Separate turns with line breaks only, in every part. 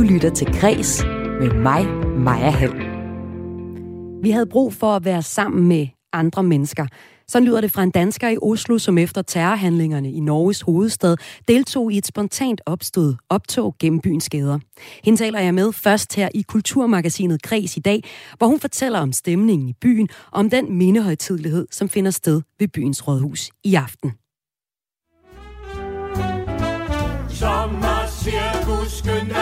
Du lytter til Græs med mig, Maja Hall. Vi havde brug for at være sammen med andre mennesker. Så lyder det fra en dansker i Oslo, som efter terrorhandlingerne i Norges hovedstad deltog i et spontant opstået optog gennem byens gader. Hende taler jeg med først her i Kulturmagasinet Græs i dag, hvor hun fortæller om stemningen i byen og om den mindehøjtidlighed, som finder sted ved byens rådhus i aften.
Sommercirkus, skynd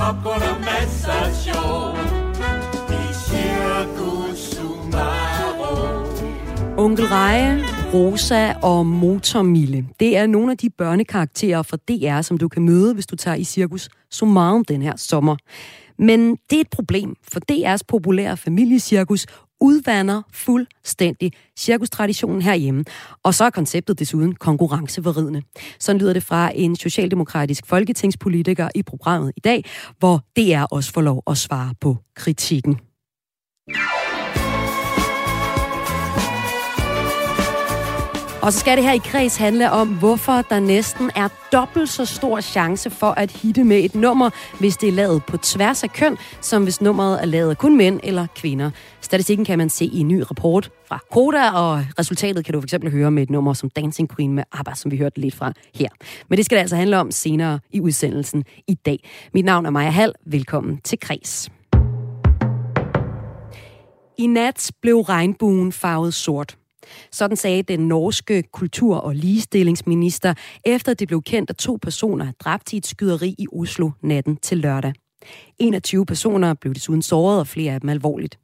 popcorn og masser af sjov. I Cirkus Sumaro.
Onkel Reje, Rosa og Motormille. Det er nogle af de børnekarakterer fra DR, som du kan møde, hvis du tager i Cirkus Sumarum den her sommer. Men det er et problem, for DR's populære familiecirkus udvander fuldstændig cirkustraditionen herhjemme. Og så er konceptet desuden konkurrenceforridende. Sådan lyder det fra en socialdemokratisk folketingspolitiker i programmet i dag, hvor DR også får lov at svare på kritikken. Og så skal det her i kreds handle om, hvorfor der næsten er dobbelt så stor chance for at hitte med et nummer, hvis det er lavet på tværs af køn, som hvis nummeret er lavet af kun mænd eller kvinder. Statistikken kan man se i en ny rapport fra Koda, og resultatet kan du fx høre med et nummer som Dancing Queen med ABBA, som vi hørte lidt fra her. Men det skal det altså handle om senere i udsendelsen i dag. Mit navn er Maja Hall. Velkommen til Kreds. I nat blev regnbuen farvet sort. Sådan sagde den norske kultur- og ligestillingsminister, efter det blev kendt, at to personer er dræbt i et skyderi i Oslo natten til lørdag. 21 personer blev desuden såret, og flere af dem alvorligt.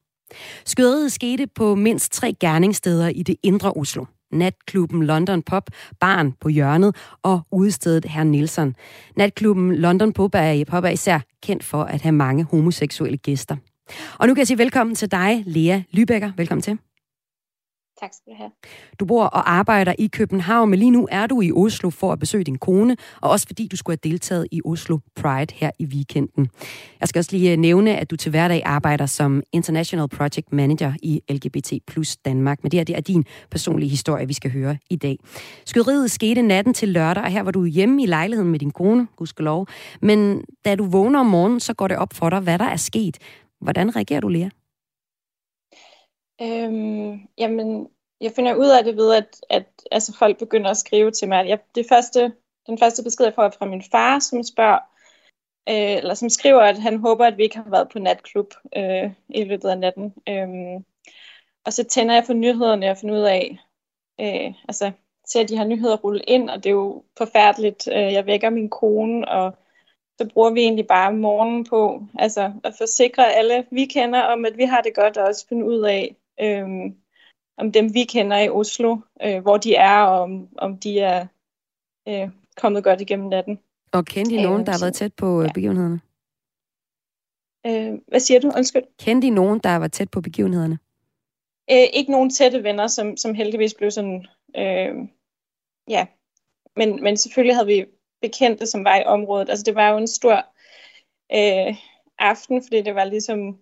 Skyderiet skete på mindst tre gerningssteder i det indre Oslo. Natklubben London Pop, barn på hjørnet og udstedet Herr Nielsen. Natklubben London Pop er, Pop er især kendt for at have mange homoseksuelle gæster. Og nu kan jeg sige velkommen til dig, Lea Lybækker. Velkommen til.
Tak skal du have.
Du bor og arbejder i København, men lige nu er du i Oslo for at besøge din kone, og også fordi du skulle have deltaget i Oslo Pride her i weekenden. Jeg skal også lige øh, nævne, at du til hverdag arbejder som International Project Manager i LGBT plus Danmark. Men det her det er din personlige historie, vi skal høre i dag. Skyderiet skete natten til lørdag, og her var du hjemme i lejligheden med din kone, gudskelov. Men da du vågner om morgenen, så går det op for dig, hvad der er sket. Hvordan reagerer du, Lea?
Øhm, jamen, jeg finder ud af det ved, at, at altså, folk begynder at skrive til mig. Jeg, det første, den første besked, jeg får er fra min far, som spørger, øh, eller som skriver, at han håber, at vi ikke har været på natklub øh, i løbet af natten. Øhm, og så tænder jeg for nyhederne og finder ud af, øh, altså, ser at de her nyheder rulle ind, og det er jo forfærdeligt. Øh, jeg vækker min kone, og så bruger vi egentlig bare morgenen på altså, at forsikre alle, vi kender, om at vi har det godt, og også finde ud af, øhm, om dem vi kender i Oslo, øh, hvor de er, og om, om de er øh, kommet godt igennem natten.
Og kendte I nogen, der har været tæt på øh, ja. begivenhederne?
Øh, hvad siger du? Undskyld.
Kendte I nogen, der var tæt på begivenhederne?
Øh, ikke nogen tætte venner, som, som heldigvis blev sådan... Øh, ja, men, men selvfølgelig havde vi bekendte, som var i området. Altså det var jo en stor øh, aften, fordi det var ligesom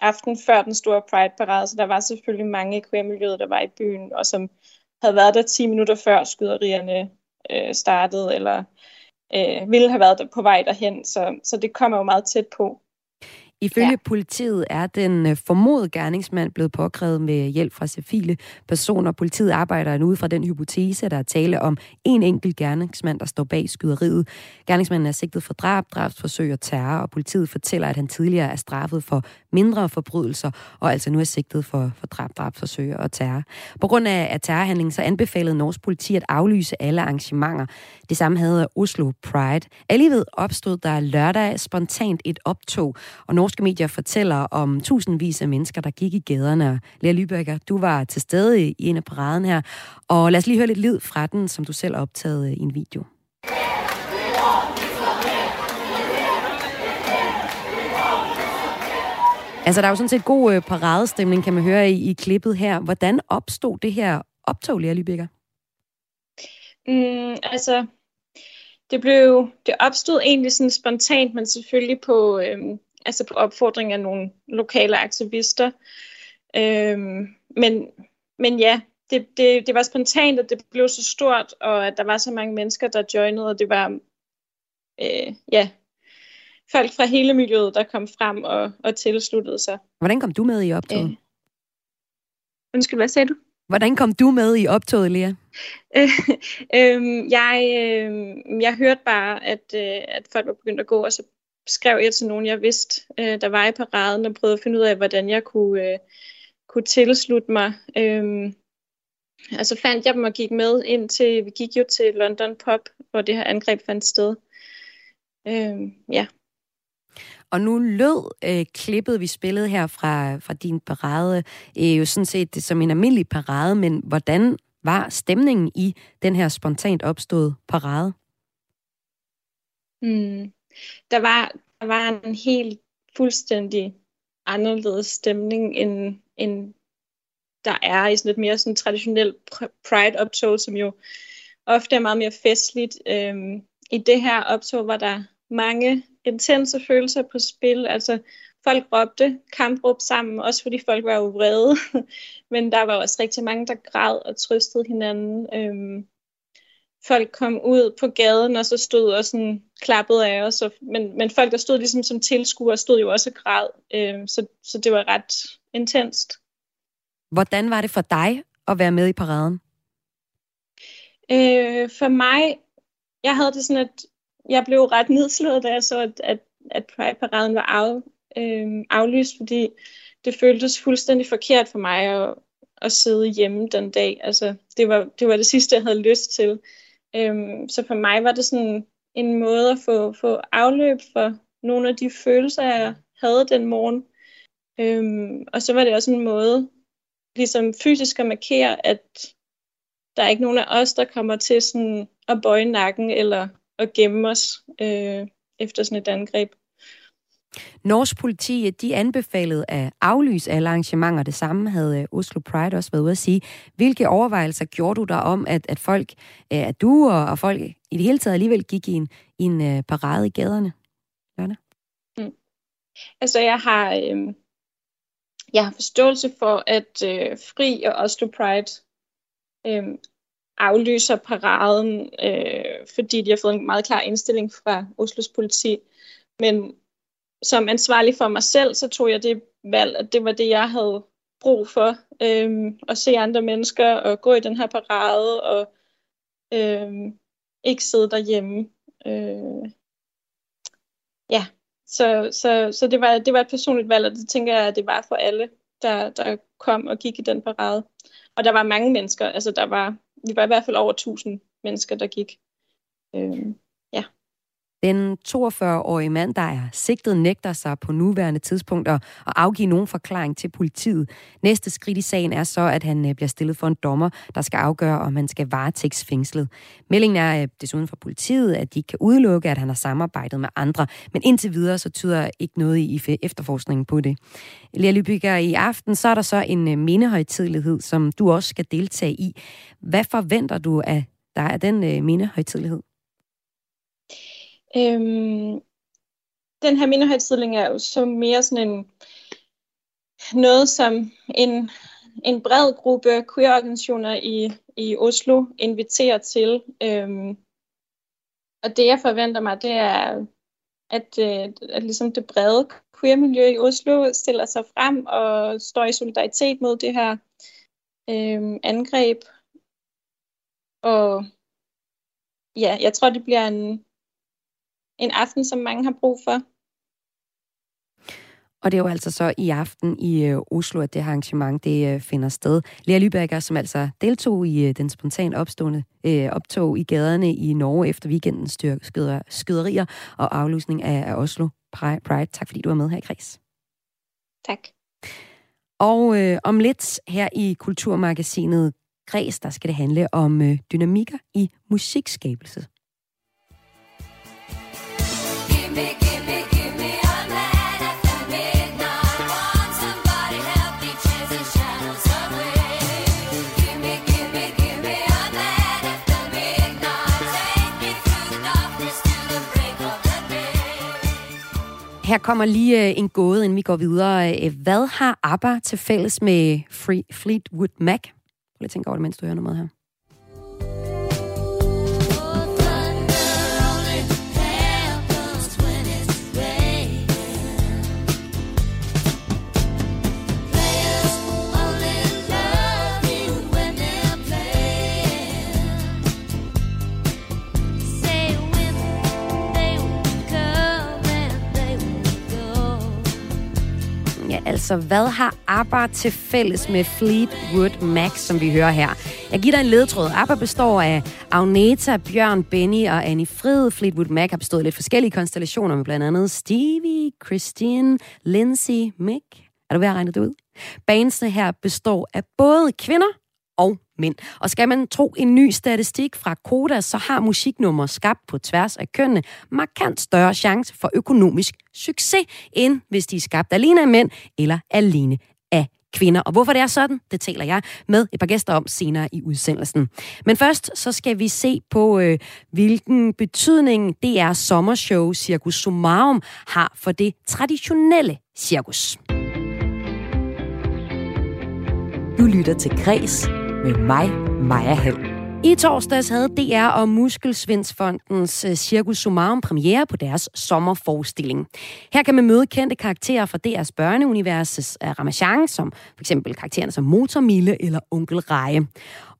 aften før den store Pride-parade, så der var selvfølgelig mange i queer-miljøet, der var i byen, og som havde været der 10 minutter før skyderierne øh, startede, eller øh, ville have været der på vej derhen, så, så det kommer jo meget tæt på.
Ifølge ja. politiet er den øh, formodede gerningsmand blevet påkrævet med hjælp fra civile personer. Politiet arbejder nu ud fra den hypotese, der er tale om en enkelt gerningsmand, der står bag skyderiet. Gerningsmanden er sigtet for drab, drabsforsøg og terror, og politiet fortæller, at han tidligere er straffet for mindre forbrydelser, og altså nu er sigtet for, for drab, drabsforsøg og terror. På grund af, af terrorhandlingen, så anbefalede norsk politi at aflyse alle arrangementer. Det samme havde Oslo Pride. Alligevel opstod der lørdag spontant et optog, og norske medier fortæller om tusindvis af mennesker, der gik i gaderne. Lea Lybecker, du var til stede i en af paraden her, og lad os lige høre lidt lyd fra den, som du selv optagede i en video. Altså, der er jo sådan set god øh, paradestemning, kan man høre i, i klippet her. Hvordan opstod det her optog, Lea Lybecker?
Mm, altså, det blev, det opstod egentlig sådan spontant, men selvfølgelig på, øhm, altså på opfordring af nogle lokale aktivister. Øhm, men, men ja, det, det, det var spontant, at det blev så stort, og at der var så mange mennesker, der joinede, og det var, øh, ja, folk fra hele miljøet, der kom frem og, og tilsluttede sig.
Hvordan kom du med i optoget? Øh.
Undskyld, hvad sagde du?
Hvordan kom du med i optoget, Lea?
øhm, jeg, øh, jeg hørte bare, at, øh, at folk var begyndt at gå, og så skrev jeg til nogen, jeg vidste, øh, der var i paraden, og prøvede at finde ud af, hvordan jeg kunne, øh, kunne tilslutte mig. Øhm, og så fandt jeg dem og gik med ind til, vi gik jo til London Pop, hvor det her angreb fandt sted. Øhm, ja.
Og nu lød øh, klippet, vi spillede her fra, fra din parade, øh, jo sådan set det som en almindelig parade, men hvordan var stemningen i den her spontant opståede parade?
Hmm. Der, var, der var en helt fuldstændig anderledes stemning, end, end der er i sådan et mere sådan traditionelt pride-optog, som jo ofte er meget mere festligt. Øhm, I det her optog var der mange intense følelser på spil. Altså, folk råbte kampråb sammen, også fordi folk var jo vrede. Men der var også rigtig mange, der græd og trøstede hinanden. Øhm, folk kom ud på gaden, og så stod og sådan klappede af os. Og, men, men folk, der stod ligesom som tilskuere, stod jo også og græd. Øhm, så, så det var ret intenst.
Hvordan var det for dig at være med i paraden?
Øh, for mig, jeg havde det sådan, at jeg blev ret nedslået, da jeg så, at, at, at Pride-paraden var af, øh, aflyst, fordi det føltes fuldstændig forkert for mig at, at sidde hjemme den dag. Altså, det var, det var det sidste, jeg havde lyst til. Øhm, så for mig var det sådan en måde at få, få afløb for nogle af de følelser, jeg havde den morgen. Øhm, og så var det også en måde ligesom fysisk at markere, at der er ikke nogen af os, der kommer til sådan at bøje nakken eller at gemme os øh, efter sådan et angreb.
Norsk politi de anbefalede at aflyse alle arrangementer. Det samme havde øh, Oslo Pride også været ude at sige. Hvilke overvejelser gjorde du der om, at, at folk, øh, at du og, og folk i det hele taget alligevel gik i en, i en uh, parade i gaderne? Lørne?
Mm. Altså, jeg har, øh, jeg har forståelse for, at øh, Fri og Oslo Pride øh, aflyser paraden, øh, fordi de har fået en meget klar indstilling fra Oslos politi. Men som ansvarlig for mig selv, så tog jeg det valg, at det var det, jeg havde brug for. Øh, at se andre mennesker og gå i den her parade og øh, ikke sidde derhjemme. Øh, ja, så, så, så det, var, det var et personligt valg, og det tænker jeg, at det var for alle, der, der kom og gik i den parade. Og der var mange mennesker, altså der var, vi var i hvert fald over 1000 mennesker, der gik. Øh.
Den 42-årige mand, der er sigtet, nægter sig på nuværende tidspunkt at afgive nogen forklaring til politiet. Næste skridt i sagen er så, at han øh, bliver stillet for en dommer, der skal afgøre, om han skal varetægtsfængslet. Meldingen er øh, desuden fra politiet, at de kan udelukke, at han har samarbejdet med andre. Men indtil videre, så tyder ikke noget i efterforskningen på det. Lea Lybygger, øh, i aften så er der så en mindehøjtidlighed, som du også skal deltage i. Hvad forventer du af der er den mindehøjtidlighed?
Øhm, den her mindehøjtidling er jo så mere sådan en noget, som en, en bred gruppe queer-organisationer i, i Oslo inviterer til. Øhm, og det, jeg forventer mig, det er, at, at, at ligesom det brede queer-miljø i Oslo stiller sig frem og står i solidaritet mod det her øhm, angreb. Og ja, jeg tror, det bliver en, en aften, som mange har brug for.
Og det er jo altså så i aften i øh, Oslo, at det her arrangement det øh, finder sted. Lea Lyberger, som altså deltog i øh, den spontan opstående øh, optog i gaderne i Norge efter weekendens skyder, skyderier og aflysning af, af Oslo Pride. Tak fordi du var med her i Kreds.
Tak.
Og øh, om lidt her i Kulturmagasinet Græs, der skal det handle om øh, dynamikker i musikskabelse. Her kommer lige øh, en gåde, inden vi går videre. Øh, hvad har ABBA til fælles med Free Fleetwood Mac? Prøv lige at tænke over det, mens du hører noget her. Altså, hvad har ABBA til fælles med Fleetwood Mac, som vi hører her? Jeg giver dig en ledtråd. ABBA består af Agneta, Bjørn, Benny og Annie Frid. Fleetwood Mac har bestået af lidt forskellige konstellationer med blandt andet Stevie, Christine, Lindsay, Mick. Er du ved at regne det ud? Bandsene her består af både kvinder og mænd. Og skal man tro en ny statistik fra Koda, så har musiknummer skabt på tværs af kønnene markant større chance for økonomisk succes, end hvis de er skabt alene af mænd eller alene af kvinder. Og hvorfor det er sådan, det taler jeg med et par gæster om senere i udsendelsen. Men først så skal vi se på, øh, hvilken betydning det er sommershow Circus Summarum har for det traditionelle cirkus. Du lytter til Græs med mig, Maja Hall. I torsdags havde DR og Muskelsvindsfondens øh, Cirkus Circus Summarum premiere på deres sommerforestilling. Her kan man møde kendte karakterer fra DR's børneuniversets øh, Ramachan, som for eksempel karaktererne som Motormille eller Onkel Reje.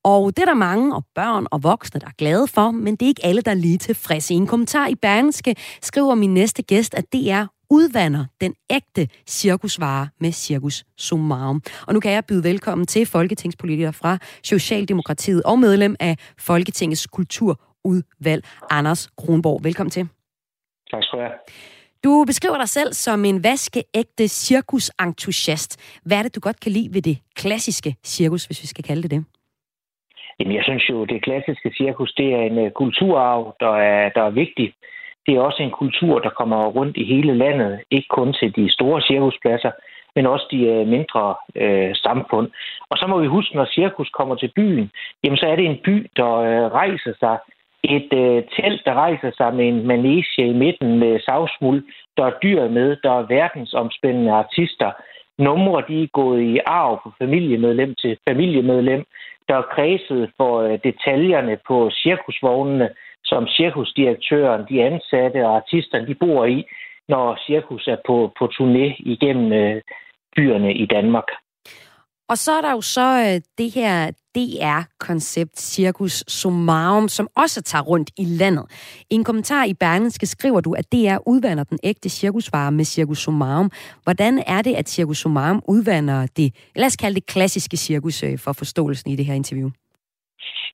Og det er der mange, og børn og voksne, der er glade for, men det er ikke alle, der er lige tilfredse. I en kommentar i Bergenske skriver min næste gæst, at DR udvander den ægte cirkusvare med Cirkus Summarum. Og nu kan jeg byde velkommen til folketingspolitiker fra Socialdemokratiet og medlem af Folketingets kulturudvalg, Anders Kronborg. Velkommen til.
Tak skal du have.
Du beskriver dig selv som en vaskeægte cirkusentusiast. Hvad er det, du godt kan lide ved det klassiske cirkus, hvis vi skal kalde det det?
Jamen, jeg synes jo, det klassiske cirkus, det er en uh, kulturarv, der er, der er vigtig det er også en kultur, der kommer rundt i hele landet, ikke kun til de store cirkuspladser, men også de øh, mindre øh, samfund. Og så må vi huske, når cirkus kommer til byen, jamen så er det en by, der øh, rejser sig. Et øh, telt, der rejser sig med en manege i midten med savsmuld. Der er dyr med, der er verdensomspændende artister. Numre, de er gået i arv fra familiemedlem til familiemedlem. Der er kredset for øh, detaljerne på cirkusvognene som cirkusdirektøren, de ansatte og artisterne, de bor i, når cirkus er på, på turné igennem øh, byerne i Danmark.
Og så er der jo så øh, det her DR-koncept Cirkus Summarum, som også tager rundt i landet. I en kommentar i Berlingske skriver du, at DR udvander den ægte cirkusvare med Cirkus Summarum. Hvordan er det, at Cirkus Summarum udvander det, lad os kalde det klassiske cirkus øh, for forståelsen i det her interview?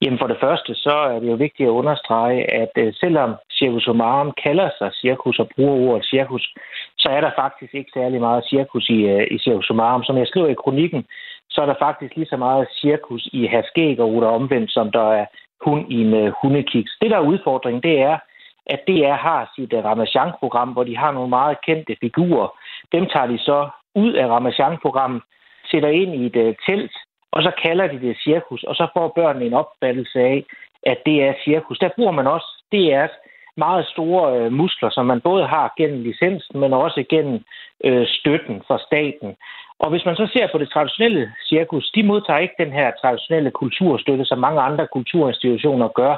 Jamen for det første, så er det jo vigtigt at understrege, at øh, selvom Circus Omarum kalder sig cirkus og bruger ordet cirkus, så er der faktisk ikke særlig meget cirkus i, øh, i Circus Omarum. Som jeg skriver i kronikken, så er der faktisk lige så meget cirkus i Haskæg og Uda omvendt, som der er hund i en uh, hundekiks. Det, der er udfordringen, det er, at DR har sit uh, Ramachan-program, hvor de har nogle meget kendte figurer. Dem tager de så ud af Ramachan-programmet, sætter ind i et uh, telt, og så kalder de det cirkus, og så får børnene en opfattelse af, at det er cirkus. Der bruger man også DR's meget store øh, muskler, som man både har gennem licensen, men også gennem øh, støtten fra staten. Og hvis man så ser på det traditionelle cirkus, de modtager ikke den her traditionelle kulturstøtte, som mange andre kulturinstitutioner gør.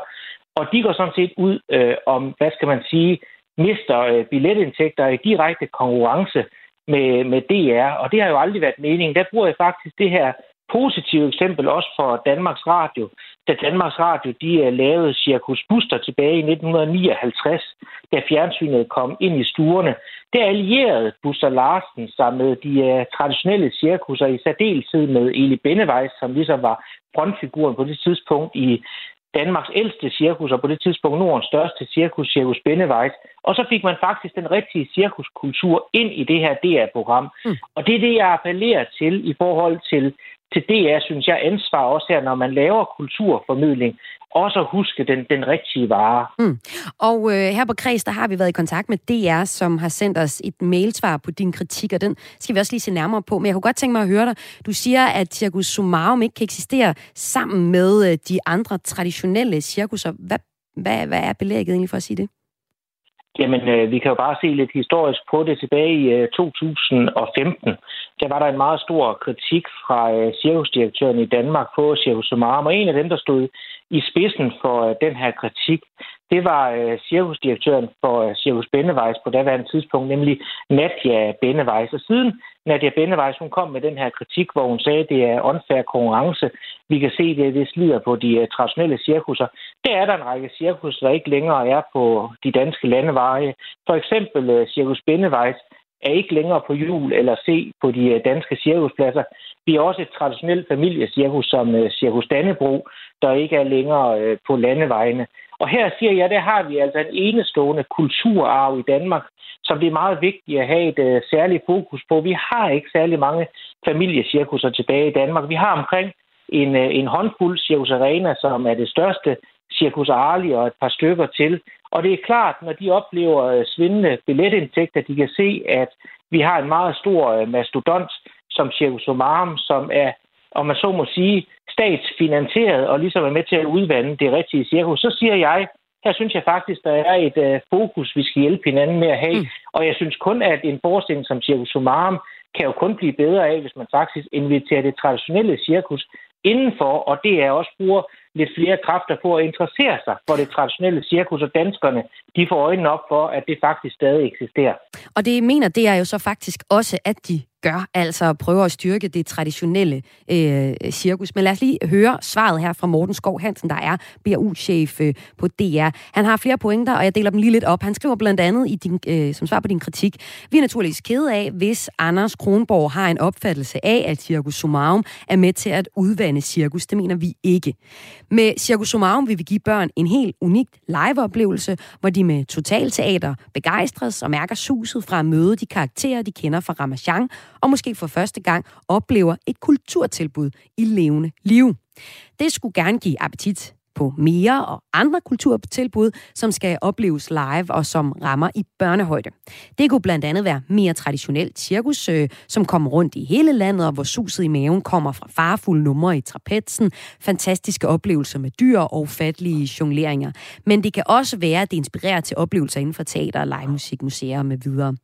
Og de går sådan set ud øh, om, hvad skal man sige, mister øh, billetindtægter i direkte konkurrence med, med DR, og det har jo aldrig været meningen. Der bruger jeg faktisk det her positivt eksempel også for Danmarks Radio, da Danmarks Radio de uh, lavede Cirkus Buster tilbage i 1959, da fjernsynet kom ind i stuerne. Der allierede Buster Larsen sig med de uh, traditionelle cirkusser, i særdeleshed med Eli Bennevejs, som ligesom var frontfiguren på det tidspunkt i Danmarks ældste cirkus, og på det tidspunkt Nordens største cirkus, Cirkus Bennevejs. Og så fik man faktisk den rigtige cirkuskultur ind i det her DR-program. Mm. Og det er det, jeg appellerer til i forhold til til DR, synes jeg, ansvar også her, når man laver kulturformidling, også at huske den, den rigtige vare.
Mm. Og øh, her på Kreds, der har vi været i kontakt med DR, som har sendt os et mailsvar på din kritik, og den skal vi også lige se nærmere på. Men jeg kunne godt tænke mig at høre dig. Du siger, at Circus Summarum ikke kan eksistere sammen med øh, de andre traditionelle cirkusser. Hvad, hvad, hvad er belægget egentlig for at sige det?
Jamen, øh, vi kan jo bare se lidt historisk på det tilbage i øh, 2015, der var der en meget stor kritik fra øh, cirkusdirektøren i Danmark på Cirkus Somarum, og en af dem, der stod i spidsen for øh, den her kritik, det var øh, cirkusdirektøren for Cirkus Bennevejs på daværende tidspunkt, nemlig Nadia Bennevejs. Og siden Nadia Bennevejs, hun kom med den her kritik, hvor hun sagde, at det er unfair konkurrence. Vi kan se, at det slider på de traditionelle cirkusser. Der er der en række cirkus, der ikke længere er på de danske landeveje. For eksempel Cirkus Bennevejs er ikke længere på jul eller se på de øh, danske cirkuspladser. Vi har også et traditionelt familiecirkus som øh, Cirkus Dannebro, der ikke er længere øh, på landevejene. Og her siger jeg, der har vi altså en enestående kulturarv i Danmark, som det er meget vigtigt at have et uh, særligt fokus på. Vi har ikke særlig mange familiecirkusser tilbage i Danmark. Vi har omkring en, en håndfuld Cirkus Arena, som er det største Cirkus Arli og et par stykker til. Og det er klart, når de oplever uh, svindende billetindtægter, de kan se, at vi har en meget stor uh, mastodont som Cirkus Somarum, som er, om man så må sige, statsfinansieret og ligesom er med til at udvande det rigtige cirkus, så siger jeg, her synes jeg faktisk, der er et uh, fokus, vi skal hjælpe hinanden med at have. Mm. Og jeg synes kun, at en forestilling som Cirkus Sumarum kan jo kun blive bedre af, hvis man faktisk inviterer det traditionelle cirkus indenfor, og det er også bruger lidt flere kræfter på at interessere sig for det traditionelle cirkus, og danskerne de får øjnene op for, at det faktisk stadig eksisterer.
Og det mener det er jo så faktisk også, at de gør, altså prøver at styrke det traditionelle øh, cirkus. Men lad os lige høre svaret her fra Morten Skov Hansen, der er BRU-chef øh, på DR. Han har flere pointer, og jeg deler dem lige lidt op. Han skriver blandt andet i din, øh, som svar på din kritik, vi er naturligvis kede af, hvis Anders Kronborg har en opfattelse af, at Cirkus Sumarum er med til at udvande cirkus. Det mener vi ikke. Med Circus Sumarum vil vi give børn en helt unik liveoplevelse, hvor de med totalteater begejstres og mærker suset fra at møde de karakterer, de kender fra Ramachan, og måske for første gang oplever et kulturtilbud i levende liv. Det skulle gerne give appetit på mere og andre kulturtilbud, som skal opleves live og som rammer i børnehøjde. Det kunne blandt andet være mere traditionelt cirkus, øh, som kommer rundt i hele landet, og hvor suset i maven kommer fra farfulde numre i trapetsen, fantastiske oplevelser med dyr og fatlige jongleringer. Men det kan også være, at det inspirerer til oplevelser inden for teater, live musik, museer med videre.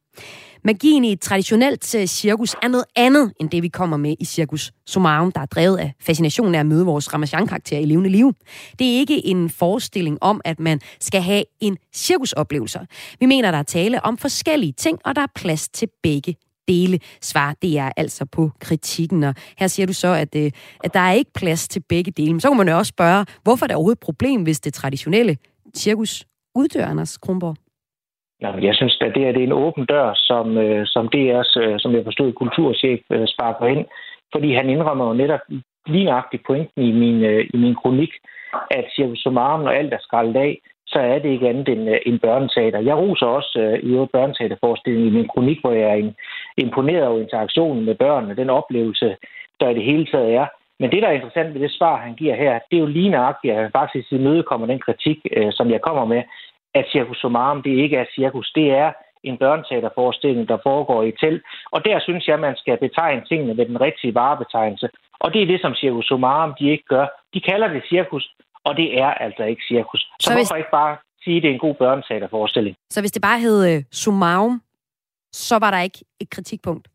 Magien i et traditionelt øh, cirkus er noget andet, end det vi kommer med i Cirkus Somarum, der er drevet af fascinationen af at møde vores Ramachan-karakter i levende liv. Det er ikke en forestilling om, at man skal have en cirkusoplevelse. Vi mener, der er tale om forskellige ting, og der er plads til begge dele, svar det er altså på kritikken. Og her siger du så, at, øh, at der er ikke plads til begge dele. Men så kan man jo også spørge, hvorfor er det overhovedet et problem, hvis det traditionelle cirkus uddør, Anders Kronborg?
Jeg synes, at det, er, det er en åben dør, som, øh, som DR's, øh, som jeg forstod, kulturchef øh, sparker ind, fordi han indrømmer jo netop lige nøjagtigt pointen i min, øh, i min kronik, at Circus Sumarum, når alt er skraldet af, så er det ikke andet end øh, en børneteater. Jeg roser også øh, i øvrigt børneteaterforestillingen i min kronik, hvor jeg er imponeret over interaktionen med børnene, den oplevelse, der i det hele taget er. Men det, der er interessant ved det svar, han giver her, det er jo lige nøjagtigt, at han faktisk imødekommer den kritik, som jeg kommer med, at Circus Somarum det ikke er cirkus. Det er en børneteaterforestilling, der foregår i telt. Og der synes jeg, man skal betegne tingene med den rigtige varebetegnelse. Og det er det, som Circus Somarum de ikke gør. De kalder det cirkus, og det er altså ikke cirkus. Så, så hvis... hvorfor ikke bare sige, at det er en god børneteaterforestilling?
Så hvis det bare hed uh, Sumarum, så var der ikke et kritikpunkt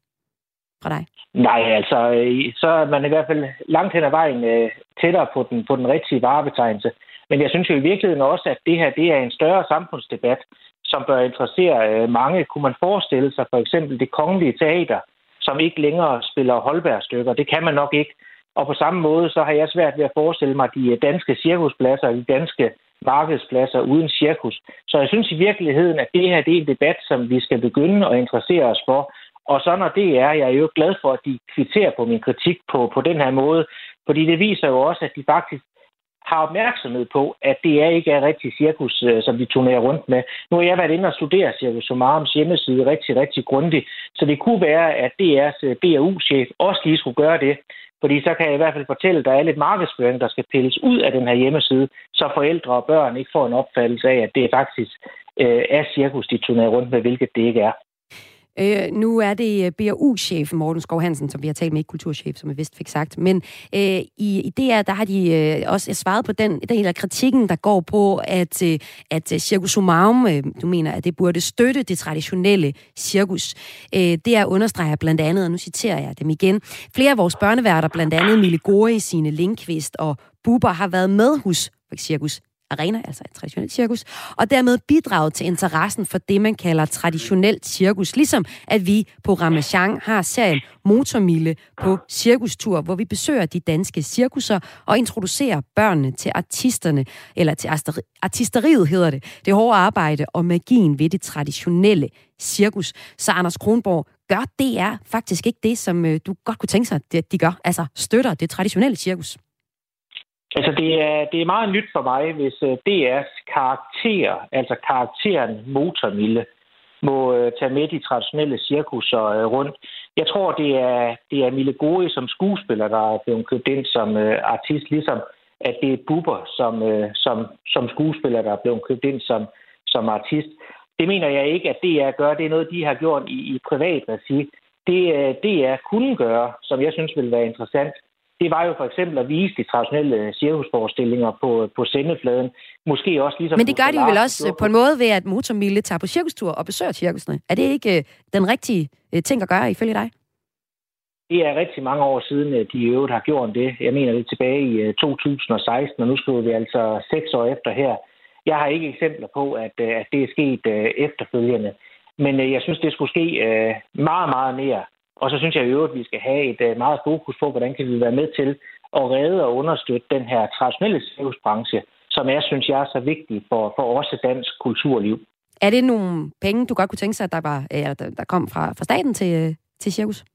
fra dig?
Nej, altså, øh, så er man i hvert fald langt hen ad vejen uh, tættere på den, på den rigtige varebetegnelse. Men jeg synes jo i virkeligheden også, at det her det er en større samfundsdebat, som bør interessere øh, mange. Kunne man forestille sig for eksempel det kongelige teater, som ikke længere spiller Holberg-stykker? Det kan man nok ikke. Og på samme måde, så har jeg svært ved at forestille mig de øh, danske cirkuspladser, de danske markedspladser uden cirkus. Så jeg synes i virkeligheden, at det her det er en debat, som vi skal begynde at interessere os for. Og så når det er, jeg er jo glad for, at de kvitterer på min kritik på, på den her måde, fordi det viser jo også, at de faktisk har opmærksomhed på, at det er ikke er rigtig cirkus, øh, som de turnerer rundt med. Nu har jeg været inde og studere Cirkus Somarums hjemmeside rigtig, rigtig grundigt, så det kunne være, at DR's øh, BAU-chef også lige skulle gøre det, fordi så kan jeg i hvert fald fortælle, at der er lidt markedsføring, der skal pilles ud af den her hjemmeside, så forældre og børn ikke får en opfattelse af, at det faktisk øh, er cirkus, de turnerer rundt med, hvilket det ikke er.
Øh, nu er det øh, BRU-chef Morten Skov Hansen, som vi har talt med, ikke kulturchef, som jeg vist fik sagt. Men øh, i, i DR, der har de øh, også svaret på den, den del af kritikken, der går på, at, øh, at øh, Circus Sumarum, øh, du mener, at det burde støtte det traditionelle cirkus. Øh, det er understreger blandt andet, og nu citerer jeg dem igen, flere af vores børneværter, blandt andet Mille Gore, sine Linkvist og Buber, har været med hos Cirkus arena, altså et traditionelt cirkus, og dermed bidrage til interessen for det, man kalder traditionelt cirkus. Ligesom at vi på Ramachan har serien Motormille på cirkustur, hvor vi besøger de danske cirkusser og introducerer børnene til artisterne, eller til artisteriet hedder det, det hårde arbejde og magien ved det traditionelle cirkus. Så Anders Kronborg, gør DR faktisk ikke det, som øh, du godt kunne tænke sig, at de gør, altså støtter det traditionelle cirkus?
Altså, det er, det er meget nyt for mig, hvis øh, DR's karakter, altså karakteren Motormille, må øh, tage med de traditionelle cirkusser øh, rundt. Jeg tror, det er, det er Mille Gori som skuespiller, der er blevet købt ind som artist, ligesom at det er Bubber som, som, som skuespiller, der er blevet købt ind som, som artist. Det mener jeg ikke, at DR gør. Det er noget, de har gjort i, i privat regi. Det det DR kunne gøre, som jeg synes ville være interessant, det var jo for eksempel at vise de traditionelle cirkusforestillinger på, på sendefladen. Måske også ligesom...
Men det gør de vel også på en måde ved, at Motormille tager på cirkustur og besøger cirkusene. Er det ikke øh, den rigtige øh, ting at gøre, ifølge dig?
Det er rigtig mange år siden, at de i øvrigt har gjort det. Jeg mener det tilbage i 2016, og nu skriver vi altså seks år efter her. Jeg har ikke eksempler på, at, at det er sket efterfølgende. Men jeg synes, det skulle ske meget, meget mere. Og så synes jeg jo, at vi skal have et øh, meget fokus på, hvordan kan vi være med til at redde og understøtte den her traditionelle cirkusbranche, som jeg synes jeg er så vigtig for, for også dansk kulturliv.
Er det nogle penge, du godt kunne tænke sig, at der, var, eller der, kom fra, fra staten til, øh, til cirkus?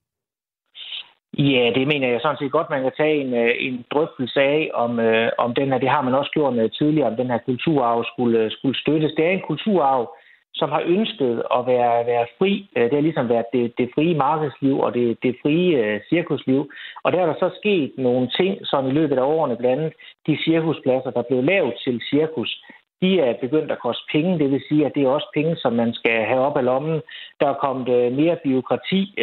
Ja, det mener jeg sådan set godt, man kan tage en, øh, en drøftelse af, om, om den her, det har man også gjort med tidligere, om den her kulturarv skulle, skulle støttes. Det er en kulturarv, som har ønsket at være, være fri. Øh, det har ligesom været det, det frie markedsliv og det, det frie øh, cirkusliv. Og der er der så sket nogle ting, som i løbet af årene blandt andet de cirkuspladser, der blev lavet til cirkus, de er begyndt at koste penge. Det vil sige, at det er også penge, som man skal have op af lommen. Der er kommet øh, mere byråkrati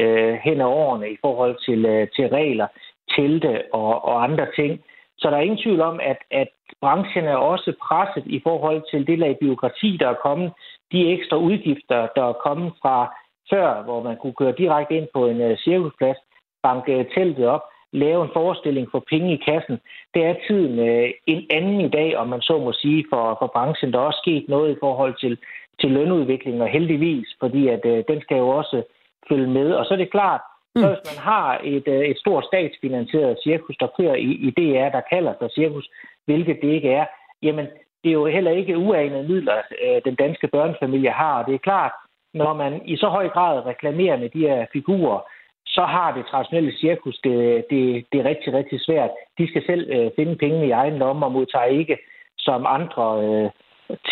hen ad årene i forhold til, til regler, telte og, og andre ting. Så der er ingen tvivl om, at, at branchen er også presset i forhold til det lag byråkrati, der er kommet de ekstra udgifter, der er kommet fra før, hvor man kunne køre direkte ind på en uh, cirkusplads, banke teltet op, lave en forestilling for penge i kassen. Det er tiden uh, en anden i dag, om man så må sige, for, for branchen. Der er også sket noget i forhold til, til lønudvikling, og heldigvis, fordi at den skal jo også følge med. Og så er det klart, mm. så hvis man har et, et stort statsfinansieret cirkus, der kører i, i DR, der kalder sig cirkus, hvilket det ikke er, jamen det er jo heller ikke uanede midler, øh, den danske børnefamilie har. Det er klart, når man i så høj grad reklamerer med de her figurer, så har det traditionelle cirkus det, det, det er rigtig, rigtig svært. De skal selv øh, finde penge i egen lomme og modtager ikke som andre øh,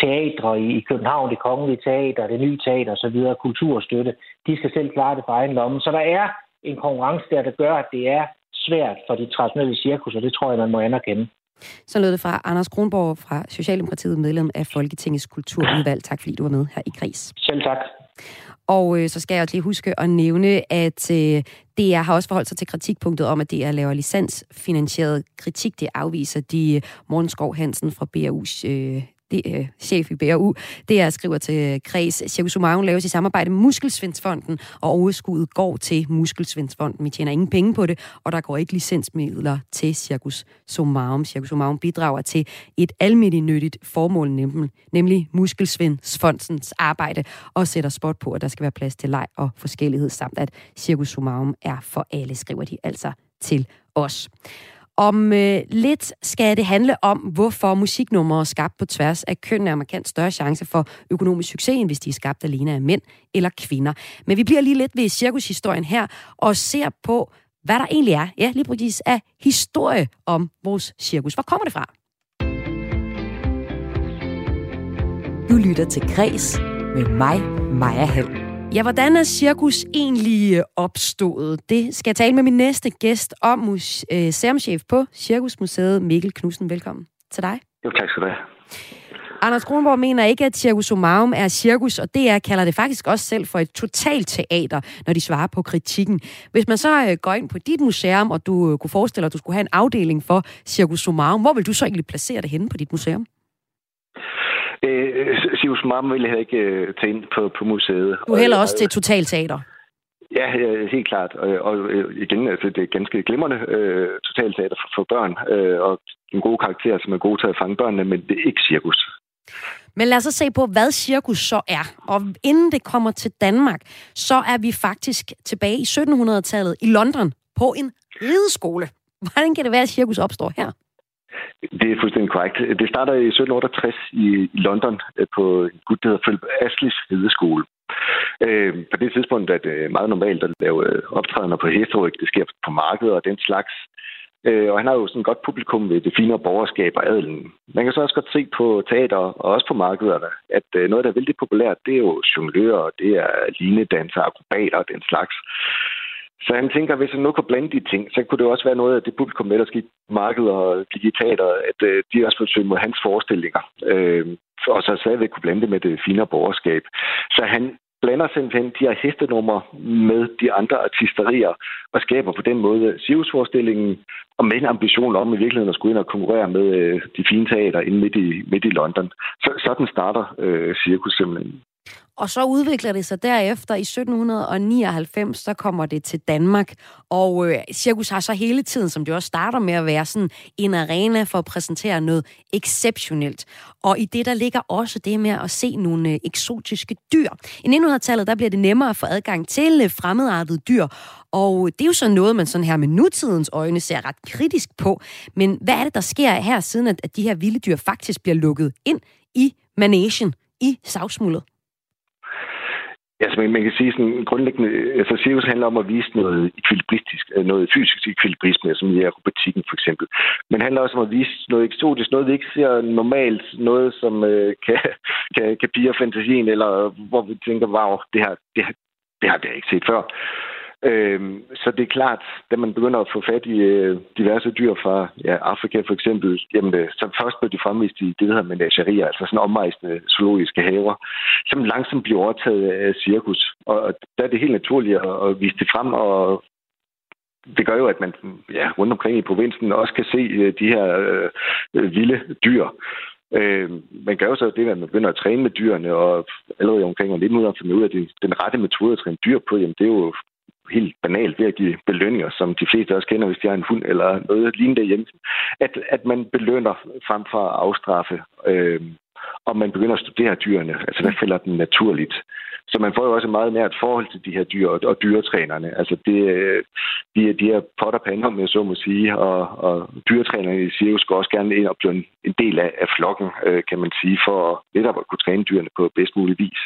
teatre i, i København, det kongelige teater, det nye teater osv., kulturstøtte. De skal selv klare det for egen lomme. Så der er en konkurrence der, der gør, at det er svært for de traditionelle cirkus, og det tror jeg, man må anerkende.
Så lød det fra Anders Kronborg fra Socialdemokratiet, medlem af Folketingets Kulturudvalg. Tak fordi du var med her i Gris.
Selv tak.
Og øh, så skal jeg også lige huske at nævne, at øh, DR har også forholdt sig til kritikpunktet om, at DR laver licensfinansieret kritik. Det afviser de øh, Morten Skov Hansen fra BRU's øh, det, er chef i BRU, det er skriver til øh, Kreds. Cirkus Sumarum laves i samarbejde med Muskelsvindsfonden, og overskuddet går til Muskelsvindsfonden. Vi tjener ingen penge på det, og der går ikke licensmidler til Cirkus Sumarum. Cirkus Sumarum bidrager til et almindeligt nyttigt formål, nemlig, nemlig Muskelsvindsfondens arbejde, og sætter spot på, at der skal være plads til leg og forskellighed, samt at Cirkus Sumarum er for alle, skriver de altså til os. Om øh, lidt skal det handle om, hvorfor musiknumre skabt på tværs af køn er markant større chance for økonomisk succes, end hvis de er skabt alene af mænd eller kvinder. Men vi bliver lige lidt ved cirkushistorien her og ser på, hvad der egentlig er, ja, lige præcis af historie om vores cirkus. Hvor kommer det fra?
Du lytter til Græs med mig, Maja Hall.
Ja, hvordan er cirkus egentlig øh, opstået? Det skal jeg tale med min næste gæst om, museumchef på Cirkusmuseet, Mikkel Knudsen. Velkommen til dig.
Jo, tak skal du have.
Anders Kronborg mener ikke, at Circus Sumarum er cirkus, og det er kalder det faktisk også selv for et totalt teater, når de svarer på kritikken. Hvis man så øh, går ind på dit museum, og du øh, kunne forestille dig, at du skulle have en afdeling for Circus Sumarum, hvor vil du så egentlig placere det henne på dit museum?
Øh, Circus Sumarum vil jeg ikke øh, tage ind på, på museet.
Du hælder også til et totalt teater.
Ja, helt klart. Og, og igen, altså, det er ganske glimrende øh, totalteater for, for børn, øh, og en god karakter, som er god til at fange børnene, men det er ikke cirkus.
Men lad os så se på, hvad cirkus så er. Og inden det kommer til Danmark, så er vi faktisk tilbage i 1700-tallet i London på en rideskole. Hvordan kan det være, at cirkus opstår her?
Det er fuldstændig korrekt. Det starter i 1768 i London øh, på en gut, der hedder Philip Ashleys rideskole. Øh, på det tidspunkt er det øh, meget normalt at lave øh, optrædener på hesteryg. Det sker på markedet og den slags. Øh, og han har jo sådan et godt publikum ved det fine borgerskab og adelen. Man kan så også godt se på teater og også på markederne, at øh, noget, der er vældig populært, det er jo jonglører, det er linedanser, akrobater og den slags. Så han tænker, at hvis han nu kunne blande de ting, så kunne det også være noget af det publikum, der gik markedet og gik i teater, at øh, de også ville mod hans forestillinger. Øh, og så stadigvæk kunne blande det med det finere borgerskab. Så han blander simpelthen de her hestenummer med de andre artisterier og skaber på den måde cirkusforestillingen og med en ambition om i virkeligheden at skulle ind og konkurrere med øh, de fine teater inde midt i, midt i London. Så, sådan starter øh, cirkus simpelthen.
Og så udvikler det sig derefter. I 1799, så kommer det til Danmark. Og øh, cirkus har så hele tiden, som det også starter med at være sådan en arena for at præsentere noget exceptionelt. Og i det, der ligger også det med at se nogle øh, eksotiske dyr. I 1900-tallet, der bliver det nemmere at få adgang til øh, fremmedartede dyr. Og øh, det er jo så noget, man sådan her med nutidens øjne ser ret kritisk på. Men hvad er det, der sker her, siden at, at de her vilde dyr faktisk bliver lukket ind i managen, i savsmuldet?
Altså, man, man kan sige sådan grundlæggende, altså cirkus handler om at vise noget ekvilibristisk, øh, noget fysisk ekvilibrisme, som i akrobatikken for eksempel. Men handler også om at vise noget eksotisk, noget vi ikke ser normalt, noget som øh, kan, kan, kan pige fantasien, eller øh, hvor vi tænker, wow, det her, det her, det har jeg ikke set før. Øh, så det er klart, da man begynder at få fat i øh, diverse dyr fra ja, Afrika for eksempel, jamen, øh, så først blev de fremvist i det, der hedder menagerier, altså sådan omrejsende zoologiske haver, som langsomt bliver overtaget af cirkus. Og der er det helt naturligt at, at vise det frem, og det gør jo, at man ja, rundt omkring i provinsen også kan se øh, de her øh, øh vilde dyr. Øh, man gør jo så det, at man begynder at træne med dyrene, og allerede omkring 1900 finder ud af, at den rette metode at træne dyr på, jamen det er jo helt banalt ved at give belønninger, som de fleste også kender, hvis de har en hund eller noget lignende hjemme. At, at man belønner frem for at afstraffe, øh, og man begynder at studere dyrene. Altså, hvad falder den naturligt? Så man får jo også et meget nært forhold til de her dyr og, og dyretrænerne. Altså, det, de, de her potter på om jeg så må sige, og, og dyretrænerne i cirkus går også gerne ind og bliver en, en del af, af flokken, øh, kan man sige, for netop at kunne træne dyrene på bedst mulig vis.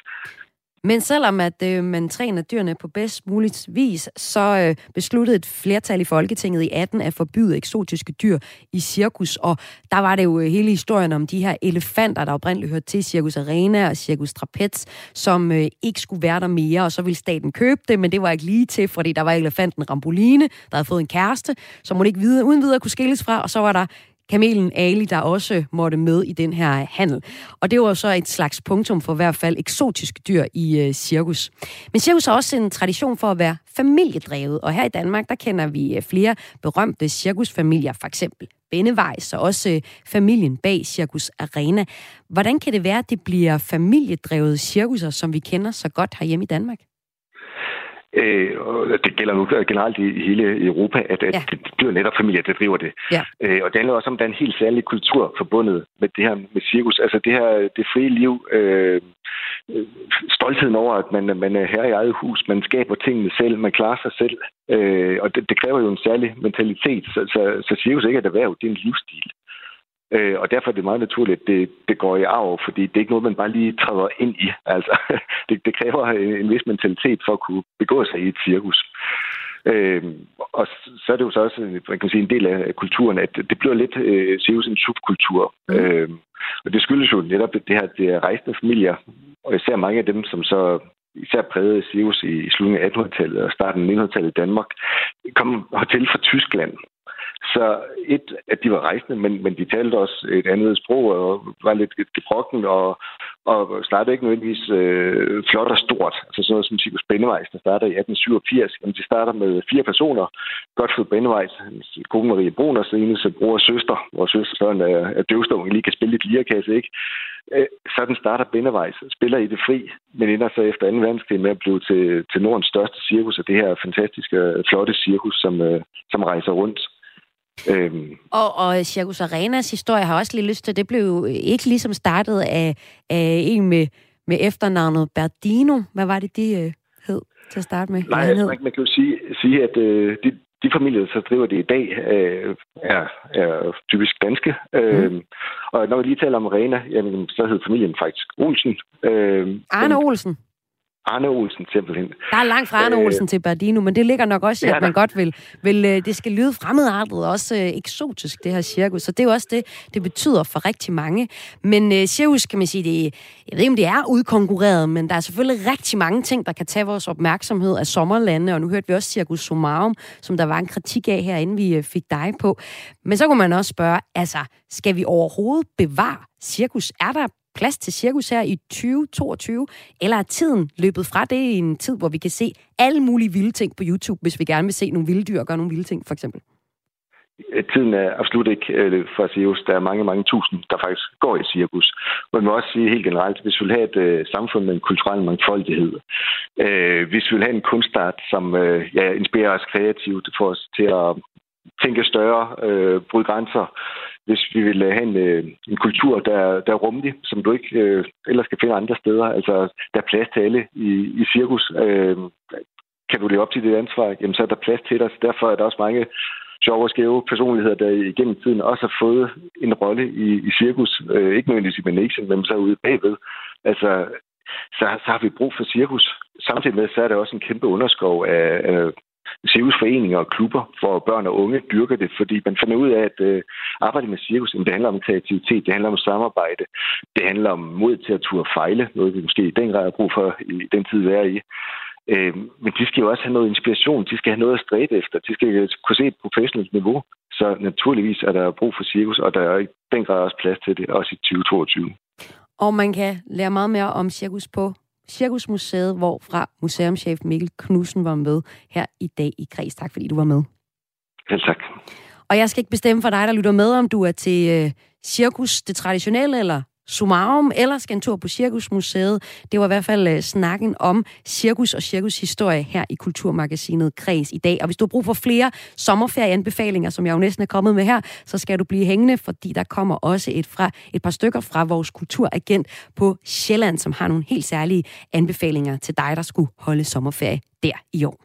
Men selvom at øh, man træner dyrene på bedst muligt vis, så øh, besluttede et flertal i Folketinget i 18 at forbyde eksotiske dyr i cirkus. Og der var det jo øh, hele historien om de her elefanter, der oprindeligt hørte til Cirkus Arena og Cirkus Trapez, som øh, ikke skulle være der mere, og så ville staten købe det, men det var ikke lige til, fordi der var elefanten Ramboline, der havde fået en kæreste, som hun ikke videre, uden videre kunne skilles fra, og så var der kamelen Ali, der også måtte med i den her handel. Og det var så et slags punktum for i hvert fald eksotiske dyr i øh, cirkus. Men cirkus har også en tradition for at være familiedrevet, og her i Danmark, der kender vi øh, flere berømte cirkusfamilier, for eksempel Bennevejs og også øh, familien bag Cirkus Arena. Hvordan kan det være, at det bliver familiedrevet cirkuser, som vi kender så godt herhjemme i Danmark?
Øh, og det gælder nu generelt i hele Europa, at, at ja. det, det er netop familier, der driver det. Ja. Øh, og det handler også om, at der er en helt særlig kultur forbundet med det her med cirkus. Altså det her det frie liv, øh, stoltheden over, at man, man er her i eget hus, man skaber tingene selv, man klarer sig selv. Øh, og det, det kræver jo en særlig mentalitet. Så, så, så cirkus ikke er et erhverv, det er en livsstil. Øh, og derfor er det meget naturligt, at det, det går i arv, fordi det er ikke noget, man bare lige træder ind i. Altså, det, det kræver en, en vis mentalitet for at kunne begå sig i et cirkus. Øh, og så er det jo så også man kan sige, en del af kulturen, at det bliver lidt øh, cirkus en subkultur. Mm. Øh, og det skyldes jo netop det her, det er rejsende familier, og især mange af dem, som så især prægede Sirius i slutningen af 1800-tallet og starten af 1900-tallet i Danmark, kom hertil fra Tyskland så et, at de var rejsende, men, men de talte også et andet sprog og var lidt gebrokken og, og startede ikke nødvendigvis øh, flot og stort. Altså sådan noget som Sigurd Bennevejs, der starter i 1887. Jamen, de starter med fire personer. Godfred Bennevejs, kone Marie Bruners, eneste bror og søster. Vores søsterbørn er, er døvstående, lige kan spille lidt lirakasse, ikke? Øh, sådan starter Bennevejs, spiller i det fri, men ender så efter 2. verdenskrig med at blive til, til Nordens største cirkus, og det her fantastiske, øh, flotte cirkus, som, øh, som rejser rundt.
Øhm. Og, og Circus Arenas historie har også lige lyst til, det blev ikke ligesom startet af, af en med, med efternavnet Berdino. Hvad var det, de øh, hed til at starte med?
Nej, man, man kan jo sige, sige at øh, de, de familier, der driver det i dag, øh, er, er typisk danske. Mm. Øh, og når vi lige taler om Arena, jamen, så hed familien faktisk Olsen.
Øh, Arne Olsen?
Arne Olsen simpelthen.
Der er langt fra Arne øh, Olsen til Bardino, men det ligger nok også i, at man godt vil, vil, øh, det skal lyde fremmedartet og også øh, eksotisk, det her cirkus. Så det er jo også det, det betyder for rigtig mange. Men øh, cirkus, kan man sige, det, jeg ved ikke, om det er udkonkurreret, men der er selvfølgelig rigtig mange ting, der kan tage vores opmærksomhed af sommerlande, og nu hørte vi også Circus Somarum, som der var en kritik af her, inden vi øh, fik dig på. Men så kunne man også spørge, altså, skal vi overhovedet bevare cirkus? Er der plads til cirkus her i 2022, eller er tiden løbet fra det i en tid, hvor vi kan se alle mulige vilde ting på YouTube, hvis vi gerne vil se nogle vilde dyr gøre nogle vilde ting, for eksempel?
Tiden er absolut ikke øh, for cirkus. Der er mange, mange tusind, der faktisk går i cirkus. Men man må også sige helt generelt, hvis vi vil have et øh, samfund med en kulturel mangfoldighed, øh, hvis vi vil have en kunstart, som øh, ja, inspirerer os kreativt, får os til at tænke større, øh, bryde grænser, hvis vi vil have en, øh, en kultur, der, der er rummelig, som du ikke øh, ellers kan finde andre steder. Altså, der er plads til alle i, i cirkus. Øh, kan du leve op til det ansvar, jamen så er der plads til dig. Så derfor er der også mange sjove og skæve personligheder, der igennem tiden også har fået en rolle i, i cirkus. Øh, ikke nødvendigvis i Manation, men så ude bagved. Altså, så, så har vi brug for cirkus. Samtidig med, så er der også en kæmpe underskov af, af cirkusforeninger og klubber, hvor børn og unge dyrker det, fordi man finder ud af, at øh, arbejde med cirkus, det handler om kreativitet, det handler om samarbejde, det handler om mod til at turde fejle, noget vi måske i den grad har brug for i den tid, vi er i. Øh, men de skal jo også have noget inspiration, de skal have noget at stræbe efter, de skal kunne se et professionelt niveau. Så naturligvis er der brug for cirkus, og der er i den grad også plads til det, også i 2022.
Og man kan lære meget mere om cirkus på Cirkusmuseet, hvorfra museumschef Mikkel Knudsen var med her i dag i Kreds. Tak fordi du var med.
Ja, tak.
Og jeg skal ikke bestemme for dig, der lytter med, om du er til øh, cirkus, det traditionelle, eller Sumarum, eller skal en tur på Cirkusmuseet. Det var i hvert fald uh, snakken om cirkus og cirkushistorie her i Kulturmagasinet Kreds i dag. Og hvis du har brug for flere sommerferieanbefalinger, som jeg jo næsten er kommet med her, så skal du blive hængende, fordi der kommer også et, fra, et par stykker fra vores kulturagent på Sjælland, som har nogle helt særlige anbefalinger til dig, der skulle holde sommerferie der i år.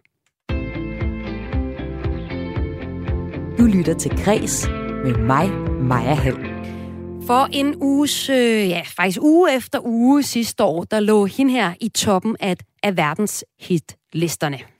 Du lytter til Græs med mig, Maja Hall.
For en uges, øh, ja, faktisk uge efter uge sidste år, der lå hende her i toppen af, af verdens hitlisterne.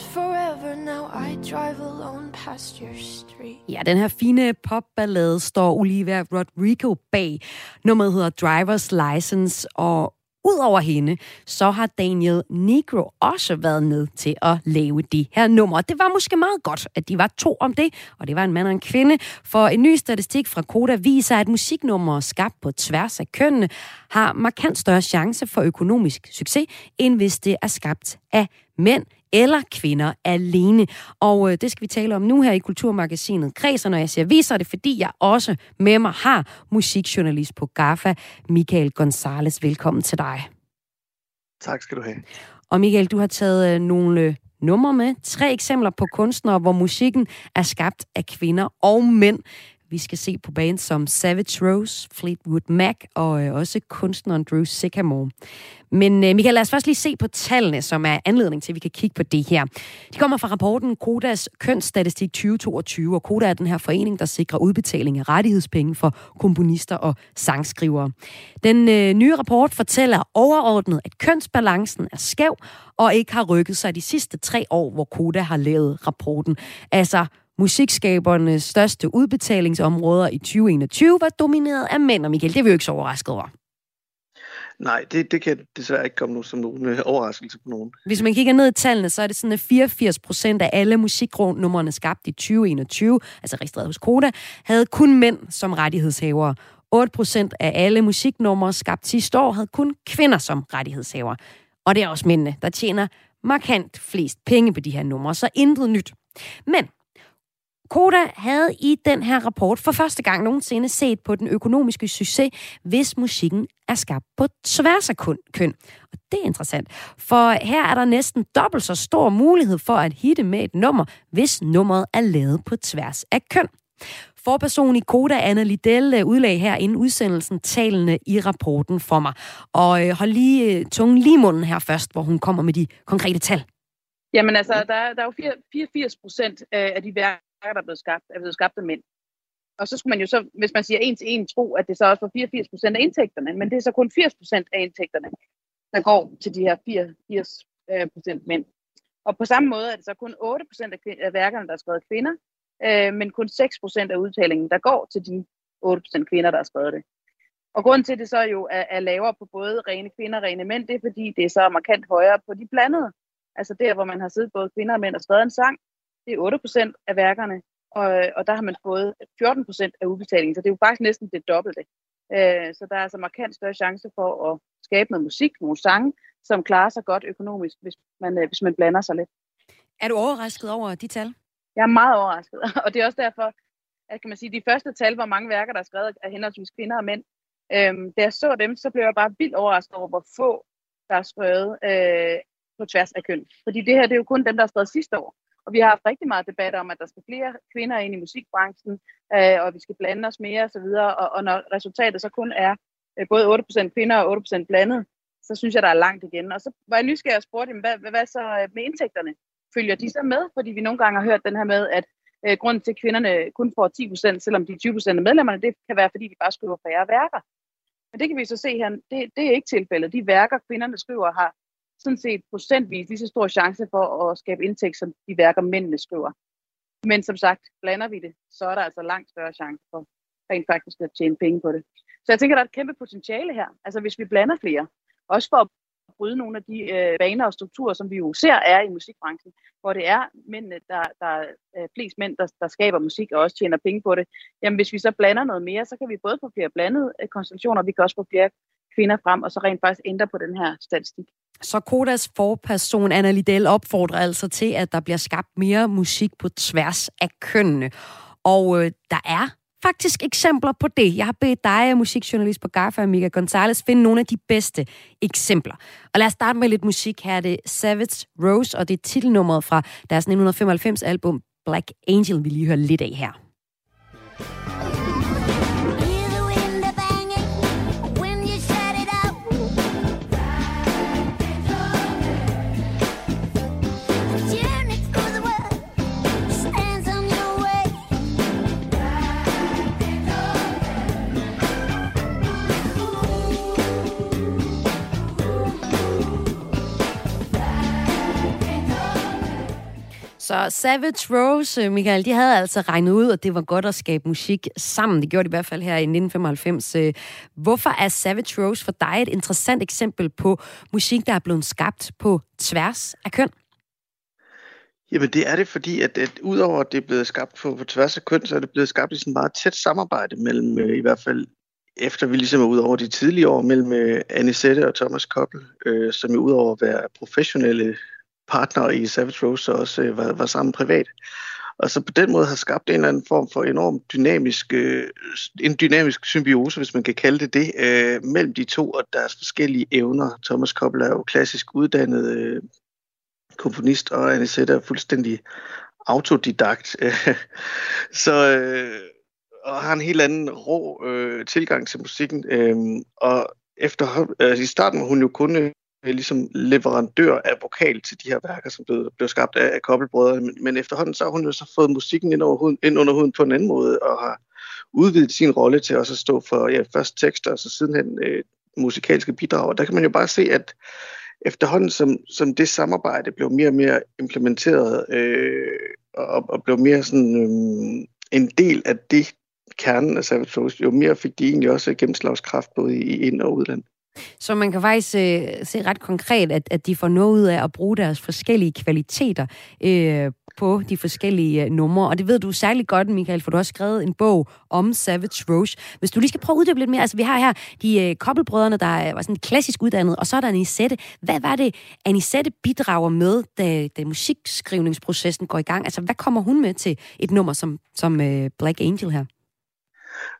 Forever now I drive alone past your street. Ja, den her fine popballade står Olivia Rodrigo bag. Nummeret hedder Driver's License, og Udover hende, så har Daniel Negro også været med til at lave de her numre. Det var måske meget godt, at de var to om det, og det var en mand og en kvinde. For en ny statistik fra Koda viser, at musiknumre skabt på tværs af kønnene har markant større chance for økonomisk succes, end hvis det er skabt af mænd eller kvinder alene. Og øh, det skal vi tale om nu her i Kulturmagasinet Kreds, og når jeg siger viser det, fordi jeg også med mig har musikjournalist på GAFA, Michael Gonzales. Velkommen til dig.
Tak skal du have.
Og Michael, du har taget øh, nogle øh, numre med. Tre eksempler på kunstnere, hvor musikken er skabt af kvinder og mænd. Vi skal se på bands som Savage Rose, Fleetwood Mac og øh, også kunstneren Drew Sycamore. Men øh, Michael, lad os først lige se på tallene, som er anledning til, at vi kan kigge på det her. De kommer fra rapporten Kodas kønsstatistik 2022, og Koda er den her forening, der sikrer udbetaling af rettighedspenge for komponister og sangskrivere. Den øh, nye rapport fortæller overordnet, at kønsbalancen er skæv og ikke har rykket sig de sidste tre år, hvor Koda har lavet rapporten. Altså, musikskabernes største udbetalingsområder i 2021 var domineret af mænd, og Michael, det er vi jo ikke så overrasket over.
Nej, det, det kan desværre ikke komme nu som nogen øh, overraskelse på nogen.
Hvis man kigger ned i tallene, så er det sådan, at 84 procent af alle musiknumrene skabt i 2021, altså registreret hos Koda, havde kun mænd som rettighedshavere. 8 procent af alle musiknumre skabt sidste år havde kun kvinder som rettighedshavere. Og det er også mændene, der tjener markant flest penge på de her numre, så intet nyt. Men Koda havde i den her rapport for første gang nogensinde set på den økonomiske succes, hvis musikken er skabt på tværs af køn. Og det er interessant, for her er der næsten dobbelt så stor mulighed for at hitte med et nummer, hvis nummeret er lavet på tværs af køn. Forperson i Koda, Anna Liddell, øh, udlag her inden udsendelsen talende i rapporten for mig. Og øh, hold lige øh, tungen lige munden her først, hvor hun kommer med de konkrete tal.
Jamen altså, der, der er jo 84 procent af de værker, der er blevet skabt, er blevet skabt af mænd. Og så skulle man jo så, hvis man siger en til en, tro, at det så også var 84 procent af indtægterne, men det er så kun 80 procent af indtægterne, der går til de her 84 procent mænd. Og på samme måde er det så kun 8 procent af værkerne, der er skrevet kvinder, øh, men kun 6 procent af udtalingen, der går til de 8 procent kvinder, der har skrevet det. Og grunden til, at det så jo er, er lavere på både rene kvinder og rene mænd, det er fordi, det er så markant højere på de blandede. Altså der, hvor man har siddet både kvinder og mænd og skrevet en sang, det er 8 procent af værkerne, og, og der har man fået 14 procent af udbetalingen, så det er jo faktisk næsten det dobbelte. Øh, så der er altså markant større chance for at skabe noget musik, nogle sange, som klarer sig godt økonomisk, hvis man, øh, hvis man blander sig lidt.
Er du overrasket over de tal?
Jeg er meget overrasket, og det er også derfor, at kan man sige, de første tal, hvor mange værker, der er skrevet af henholdsvis kvinder og mænd, øhm, da jeg så dem, så blev jeg bare vildt overrasket over, hvor få, der er skrevet øh, på tværs af køn. Fordi det her, det er jo kun dem, der er skrevet sidste år. Og vi har haft rigtig meget debat om, at der skal flere kvinder ind i musikbranchen, øh, og vi skal blande os mere osv. Og, og når resultatet så kun er øh, både 8% kvinder og 8% blandet, så synes jeg, der er langt igen. Og så var jeg nysgerrig og spurgte hvad, hvad, hvad så øh, med indtægterne? Følger de så med? Fordi vi nogle gange har hørt den her med, at øh, grunden til, at kvinderne kun får 10%, selvom de er 20% af medlemmerne, det kan være, fordi de bare skriver færre værker. Men det kan vi så se her, det, det er ikke tilfældet. De værker, kvinderne skriver, har sådan set procentvis lige så stor chance for at skabe indtægt, som de værker, mændene skriver. Men som sagt, blander vi det, så er der altså langt større chance for rent faktisk at tjene penge på det. Så jeg tænker, der er et kæmpe potentiale her. Altså hvis vi blander flere, også for at bryde nogle af de øh, vaner og strukturer, som vi jo ser er i musikbranchen, hvor det er mændene, der, der er flest mænd, der, der skaber musik og også tjener penge på det. Jamen hvis vi så blander noget mere, så kan vi både få flere blandede øh, konstellationer, og vi kan også få flere kvinder frem, og så rent faktisk ændre på den her statistik.
Så Kodas forperson Anna Liddell opfordrer altså til, at der bliver skabt mere musik på tværs af kønnene. Og øh, der er faktisk eksempler på det. Jeg har bedt dig, musikjournalist på GAFA, Mika Gonzalez, finde nogle af de bedste eksempler. Og lad os starte med lidt musik. Her er det Savage Rose, og det er titelnummeret fra deres 1995 album Black Angel, vi lige høre lidt af her. Så Savage Rose, Michael, de havde altså regnet ud, at det var godt at skabe musik sammen. Det gjorde de i hvert fald her i 1995. Øh, hvorfor er Savage Rose for dig et interessant eksempel på musik, der er blevet skabt på tværs af køn?
Jamen det er det, fordi at, at udover at det er blevet skabt på, på tværs af køn, så er det blevet skabt i sådan meget tæt samarbejde mellem øh, i hvert fald efter vi ligesom er ud over de tidlige år mellem øh, Anisette og Thomas Koppel, øh, som jo udover at være professionelle partner i Savage Rose også øh, var, var sammen privat. Og så på den måde har skabt en eller anden form for enorm dynamisk, øh, en dynamisk symbiose, hvis man kan kalde det det, øh, mellem de to og deres forskellige evner. Thomas Koppel er jo klassisk uddannet øh, komponist, og Anisette er fuldstændig autodidakt. så, øh, og har en helt anden rå øh, tilgang til musikken. Øh, og efter, øh, i starten var hun jo kun øh, øh, ligesom leverandør af vokal til de her værker, som blev, blev skabt af, af kobbelbrødre. Men, men efterhånden så har hun jo så fået musikken ind, over huden, ind under huden på en anden måde, og har udvidet sin rolle til også at stå for ja, først tekster, og så sidenhen øh, musikalske bidrag. Og der kan man jo bare se, at efterhånden som, som det samarbejde blev mere og mere implementeret, øh, og, og blev mere sådan øh, en del af det kernen af Savage Rose, jo mere fik de egentlig også gennemslagskraft både i ind- og udland.
Så man kan faktisk øh, se ret konkret, at, at de får noget ud af at bruge deres forskellige kvaliteter øh, på de forskellige øh, numre. Og det ved du særlig godt, Michael, for du har skrevet en bog om Savage Rose. Hvis du lige skal prøve at uddybe lidt mere. Altså, vi har her de øh, kobbelbrødrene, der øh, var sådan klassisk uddannet, og så er der Anisette. Hvad var det, Anisette bidrager med, da, da musikskrivningsprocessen går i gang? Altså, hvad kommer hun med til et nummer som, som øh, Black Angel her?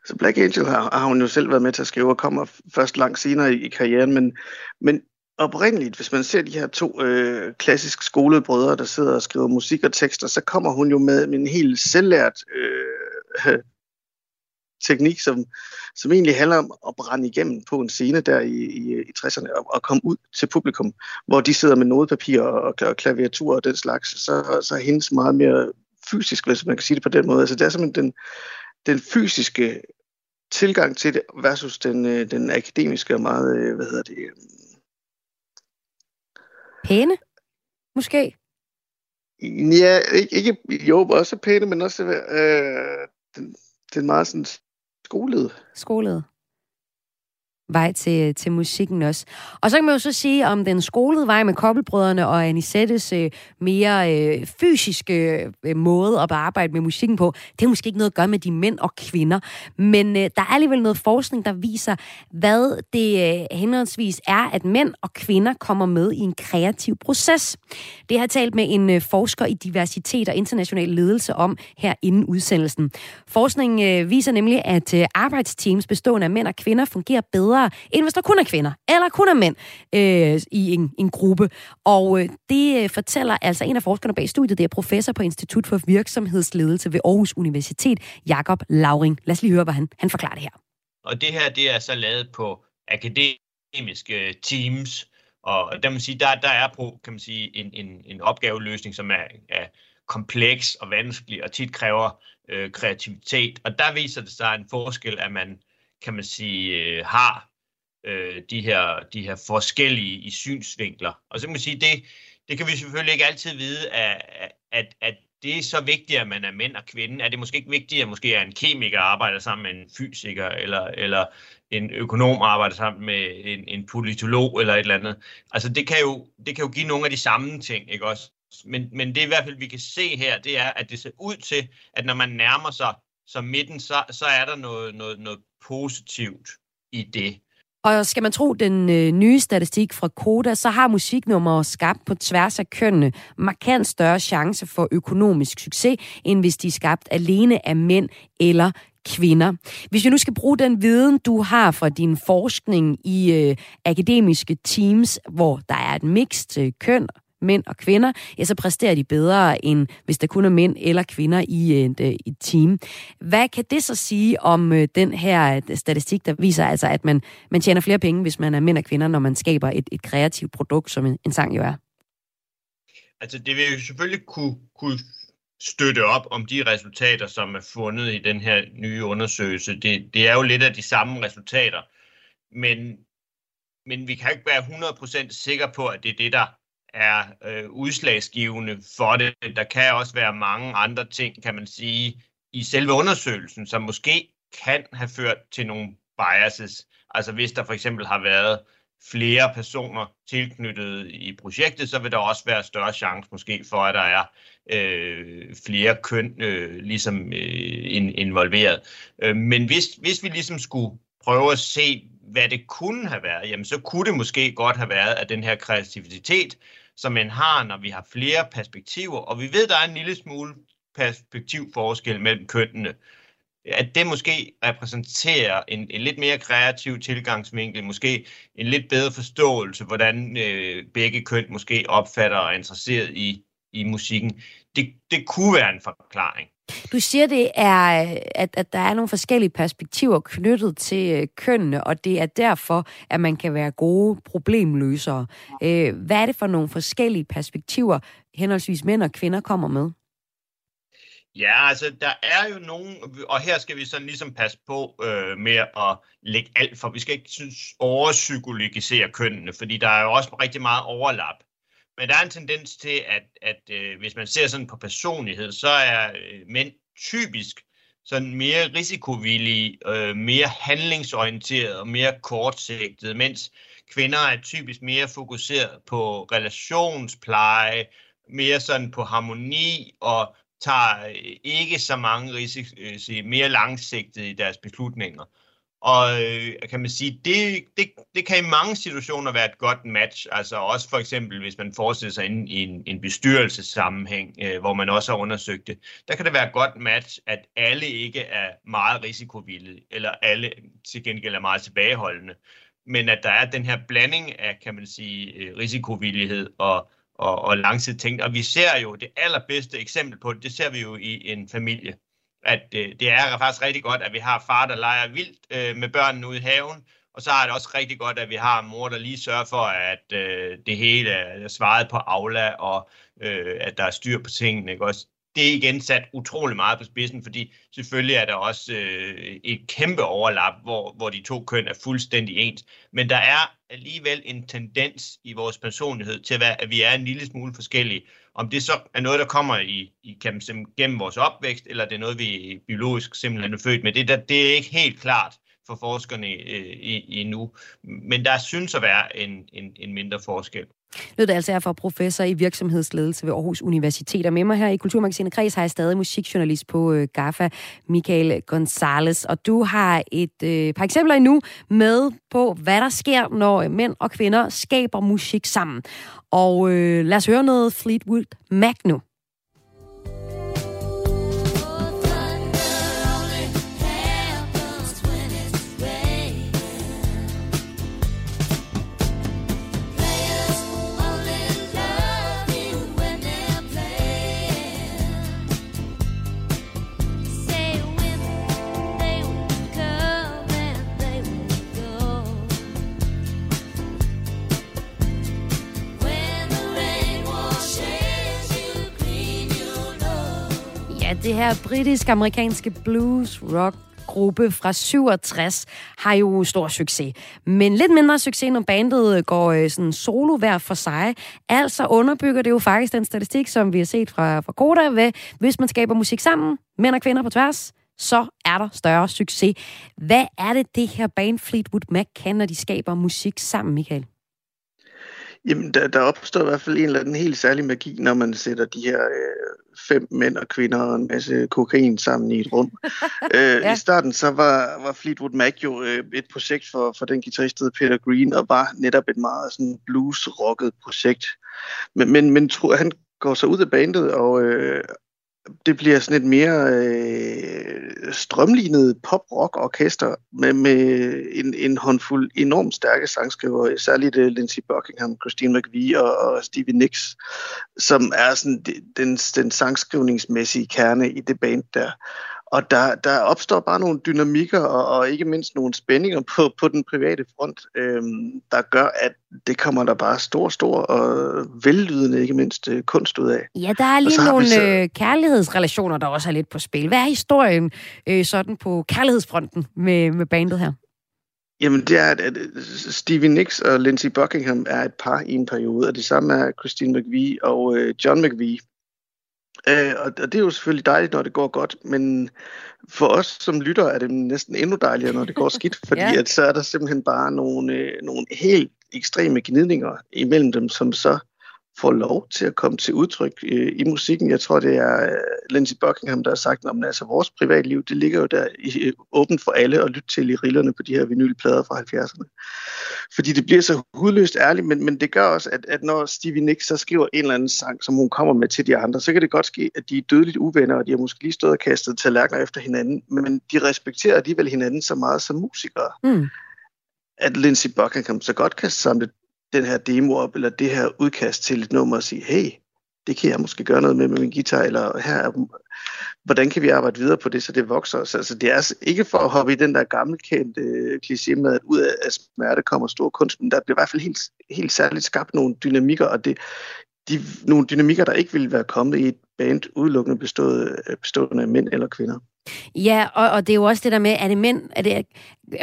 Så Black Angel har, har hun jo selv været med til at skrive, og kommer først langt senere i, i karrieren, men, men oprindeligt, hvis man ser de her to øh, klassisk skolede brødre, der sidder og skriver musik og tekster, så kommer hun jo med, med en helt selvlært øh, teknik, som, som egentlig handler om at brænde igennem på en scene der i, i, i 60'erne og, og komme ud til publikum, hvor de sidder med nodepapir og, og klaviatur og den slags, så, så er hendes meget mere fysisk, hvis man kan sige det på den måde. Altså det er simpelthen den, den fysiske tilgang til det versus den, øh, den akademiske og meget, øh, hvad hedder det? Øh,
pæne, måske?
Ja, ikke, ikke jo, også pæne, men også øh, den, den meget sådan skolede.
Skolede vej til, øh, til musikken også. Og så kan man jo så sige om den skolede vej med kobbelbrødrene og Anisettes øh, mere øh, fysiske øh, måde at arbejde med musikken på, det har måske ikke noget at gøre med de mænd og kvinder. Men øh, der er alligevel noget forskning, der viser, hvad det øh, henholdsvis er, at mænd og kvinder kommer med i en kreativ proces. Det har jeg talt med en øh, forsker i diversitet og international ledelse om her inden udsendelsen. Forskningen øh, viser nemlig, at øh, arbejdsteams bestående af mænd og kvinder fungerer bedre bedre, end hvis der kun er kvinder, eller kun er mænd øh, i en, en gruppe. Og øh, det øh, fortæller altså en af forskerne bag studiet, det er professor på Institut for Virksomhedsledelse ved Aarhus Universitet, Jakob Lauring. Lad os lige høre, hvad han, han forklarer det her.
Og det her, det er så lavet på akademiske øh, teams, og der, man sige, der, der er på kan man sige, en, en, en opgaveløsning, som er, er kompleks og vanskelig, og tit kræver øh, kreativitet. Og der viser det sig en forskel, at man, kan man sige, øh, har øh, de, her, de her forskellige i synsvinkler. Og så kan man sige, det, det kan vi selvfølgelig ikke altid vide, at, at, at det er så vigtigt, at man er mænd og kvinde. Er det måske ikke vigtigt, at måske er en kemiker arbejder sammen med en fysiker, eller, eller en økonom arbejder sammen med en, en politolog, eller et eller andet. Altså det kan, jo, det kan jo give nogle af de samme ting, ikke også? Men, men det i hvert fald, vi kan se her, det er, at det ser ud til, at når man nærmer sig så midten, så, så er der noget, noget, noget positivt i det.
Og skal man tro den øh, nye statistik fra Koda, så har musiknumre skabt på tværs af kønnene markant større chance for økonomisk succes, end hvis de er skabt alene af mænd eller kvinder. Hvis vi nu skal bruge den viden, du har fra din forskning i øh, akademiske teams, hvor der er et mixed øh, køn mænd og kvinder, ja, så præsterer de bedre, end hvis der kun er mænd eller kvinder i et, øh, et team. Hvad kan det så sige om øh, den her øh, statistik, der viser altså, at man, man tjener flere penge, hvis man er mænd og kvinder, når man skaber et, et kreativt produkt, som en, en sang jo er?
Altså, det vil jo selvfølgelig kunne, kunne støtte op om de resultater, som er fundet i den her nye undersøgelse. Det, det er jo lidt af de samme resultater, men, men vi kan ikke være 100% sikre på, at det er det, der er øh, udslagsgivende for det. Der kan også være mange andre ting, kan man sige, i selve undersøgelsen, som måske kan have ført til nogle biases. Altså hvis der for eksempel har været flere personer tilknyttet i projektet, så vil der også være større chance måske for, at der er øh, flere køn øh, ligesom øh, involveret. Øh, men hvis, hvis vi ligesom skulle prøve at se, hvad det kunne have været, jamen så kunne det måske godt have været, at den her kreativitet som man har, når vi har flere perspektiver, og vi ved, der er en lille smule perspektivforskel mellem kønnene, at det måske repræsenterer en, en lidt mere kreativ tilgangsvinkel, måske en lidt bedre forståelse, hvordan øh, begge køn måske opfatter og er interesseret i, i musikken. Det, det kunne være en forklaring.
Du siger, det er, at, at der er nogle forskellige perspektiver knyttet til øh, kønnene, og det er derfor, at man kan være gode problemløsere. Øh, hvad er det for nogle forskellige perspektiver, henholdsvis mænd og kvinder kommer med?
Ja, altså der er jo nogen, og her skal vi sådan ligesom passe på øh, med at lægge alt for, vi skal ikke synes, overpsykologisere kønnene, fordi der er jo også rigtig meget overlap. Men der er en tendens til, at, at øh, hvis man ser sådan på personlighed, så er øh, mænd typisk sådan mere risikovillige, øh, mere handlingsorienteret og mere kortsigtet, mens kvinder er typisk mere fokuseret på relationspleje, mere sådan på harmoni og tager øh, ikke så mange risici, øh, mere langsigtet i deres beslutninger. Og øh, kan man sige, det, det, det kan i mange situationer være et godt match. Altså også for eksempel, hvis man forestiller sig en, en, en bestyrelsessammenhæng, øh, hvor man også har undersøgt det, der kan det være et godt match, at alle ikke er meget risikovillige, eller alle til gengæld er meget tilbageholdende. Men at der er den her blanding af, kan man sige, øh, risikovillighed og, og, og langsigtet tænkt. Og vi ser jo det allerbedste eksempel på det, det ser vi jo i en familie. At øh, det er faktisk rigtig godt, at vi har far, der leger vildt øh, med børnene ude i haven, og så er det også rigtig godt, at vi har mor, der lige sørger for, at øh, det hele er svaret på Aula, og øh, at der er styr på tingene. Ikke? Også det er igen sat utrolig meget på spidsen, fordi selvfølgelig er der også øh, et kæmpe overlap, hvor, hvor de to køn er fuldstændig ens. Men der er alligevel en tendens i vores personlighed til, at, være, at vi er en lille smule forskellige. Om det så er noget, der kommer i, i kan gennem vores opvækst, eller det er noget, vi biologisk simpelthen er født med, det, der, det er ikke helt klart for forskerne øh, i, endnu. Men der synes at være en, en, en mindre forskel.
Lød det altså er for professor i virksomhedsledelse ved Aarhus Universitet. Og med mig her i Kulturmagasinet Kreds har jeg stadig musikjournalist på øh, GAFA, Michael Gonzales. Og du har et øh, par eksempler endnu med på, hvad der sker, når mænd og kvinder skaber musik sammen. Og øh, lad os høre noget Fleetwood Mac nu. Det her britisk-amerikanske blues rock gruppe fra 67 har jo stor succes. Men lidt mindre succes, når bandet øh, går øh, sådan solo hver for sig. Altså underbygger det jo faktisk den statistik, som vi har set fra, fra Koda, ved, hvis man skaber musik sammen, mænd og kvinder på tværs, så er der større succes. Hvad er det, det her band Fleetwood Mac kan, når de skaber musik sammen, Michael?
Jamen, der, der opstår i hvert fald en eller anden helt særlig magi, når man sætter de her øh, fem mænd og kvinder og en masse kokain sammen i et rum. øh, ja. I starten så var, var Fleetwood Mac jo øh, et projekt for, for den guitarist, Peter Green, og var netop et meget sådan blues-rocket projekt. Men, men, men tro, han går så ud af bandet og, øh, det bliver sådan et mere øh, strømlignet pop-rock-orkester med, med en, en håndfuld enormt stærke sangskriver, særligt uh, Lindsey Buckingham, Christine McVie og, og Stevie Nicks, som er sådan den, den sangskrivningsmæssige kerne i det band der. Og der, der opstår bare nogle dynamikker og, og ikke mindst nogle spændinger på, på den private front, øhm, der gør, at det kommer der bare stor, stor og vellydende, ikke mindst øh, kunst ud af.
Ja, der er lige nogle så... øh, kærlighedsrelationer, der også er lidt på spil. Hvad er historien øh, sådan på kærlighedsfronten med, med bandet her?
Jamen, det er, at, at Stevie Nicks og Lindsey Buckingham er et par i en periode, og det samme er Christine McVie og øh, John McVie. Øh, og det er jo selvfølgelig dejligt, når det går godt, men for os som lytter er det næsten endnu dejligere, når det går skidt, fordi ja. at så er der simpelthen bare nogle, øh, nogle helt ekstreme gnidninger imellem dem, som så får lov til at komme til udtryk øh, i musikken. Jeg tror, det er øh, Lindsey Buckingham, der har sagt, at altså, vores privatliv, det ligger jo der i, øh, åbent for alle at lytte til i rillerne på de her vinylplader fra 70'erne. Fordi det bliver så hudløst ærligt, men, men det gør også, at, at når Stevie Nicks så skriver en eller anden sang, som hun kommer med til de andre, så kan det godt ske, at de er dødeligt uvenner, og de har måske lige stået og kastet tallerkener efter hinanden, men de respekterer alligevel hinanden så meget som musikere. Mm at Lindsey Buckingham så godt kan samle den her demo op, eller det her udkast til et nummer og sige, hey, det kan jeg måske gøre noget med med min guitar, eller her er, hvordan kan vi arbejde videre på det, så det vokser. Så altså, det er altså ikke for at hoppe i den der gammelkendte øh, kliché med, at ud af smerte kommer stor kunst, men der bliver i hvert fald helt, helt særligt skabt nogle dynamikker, og det, de, nogle dynamikker, der ikke ville være kommet i et band udelukkende bestået, øh, bestående af mænd eller kvinder.
Ja, og, og det er jo også det der med, er det mænd, er det,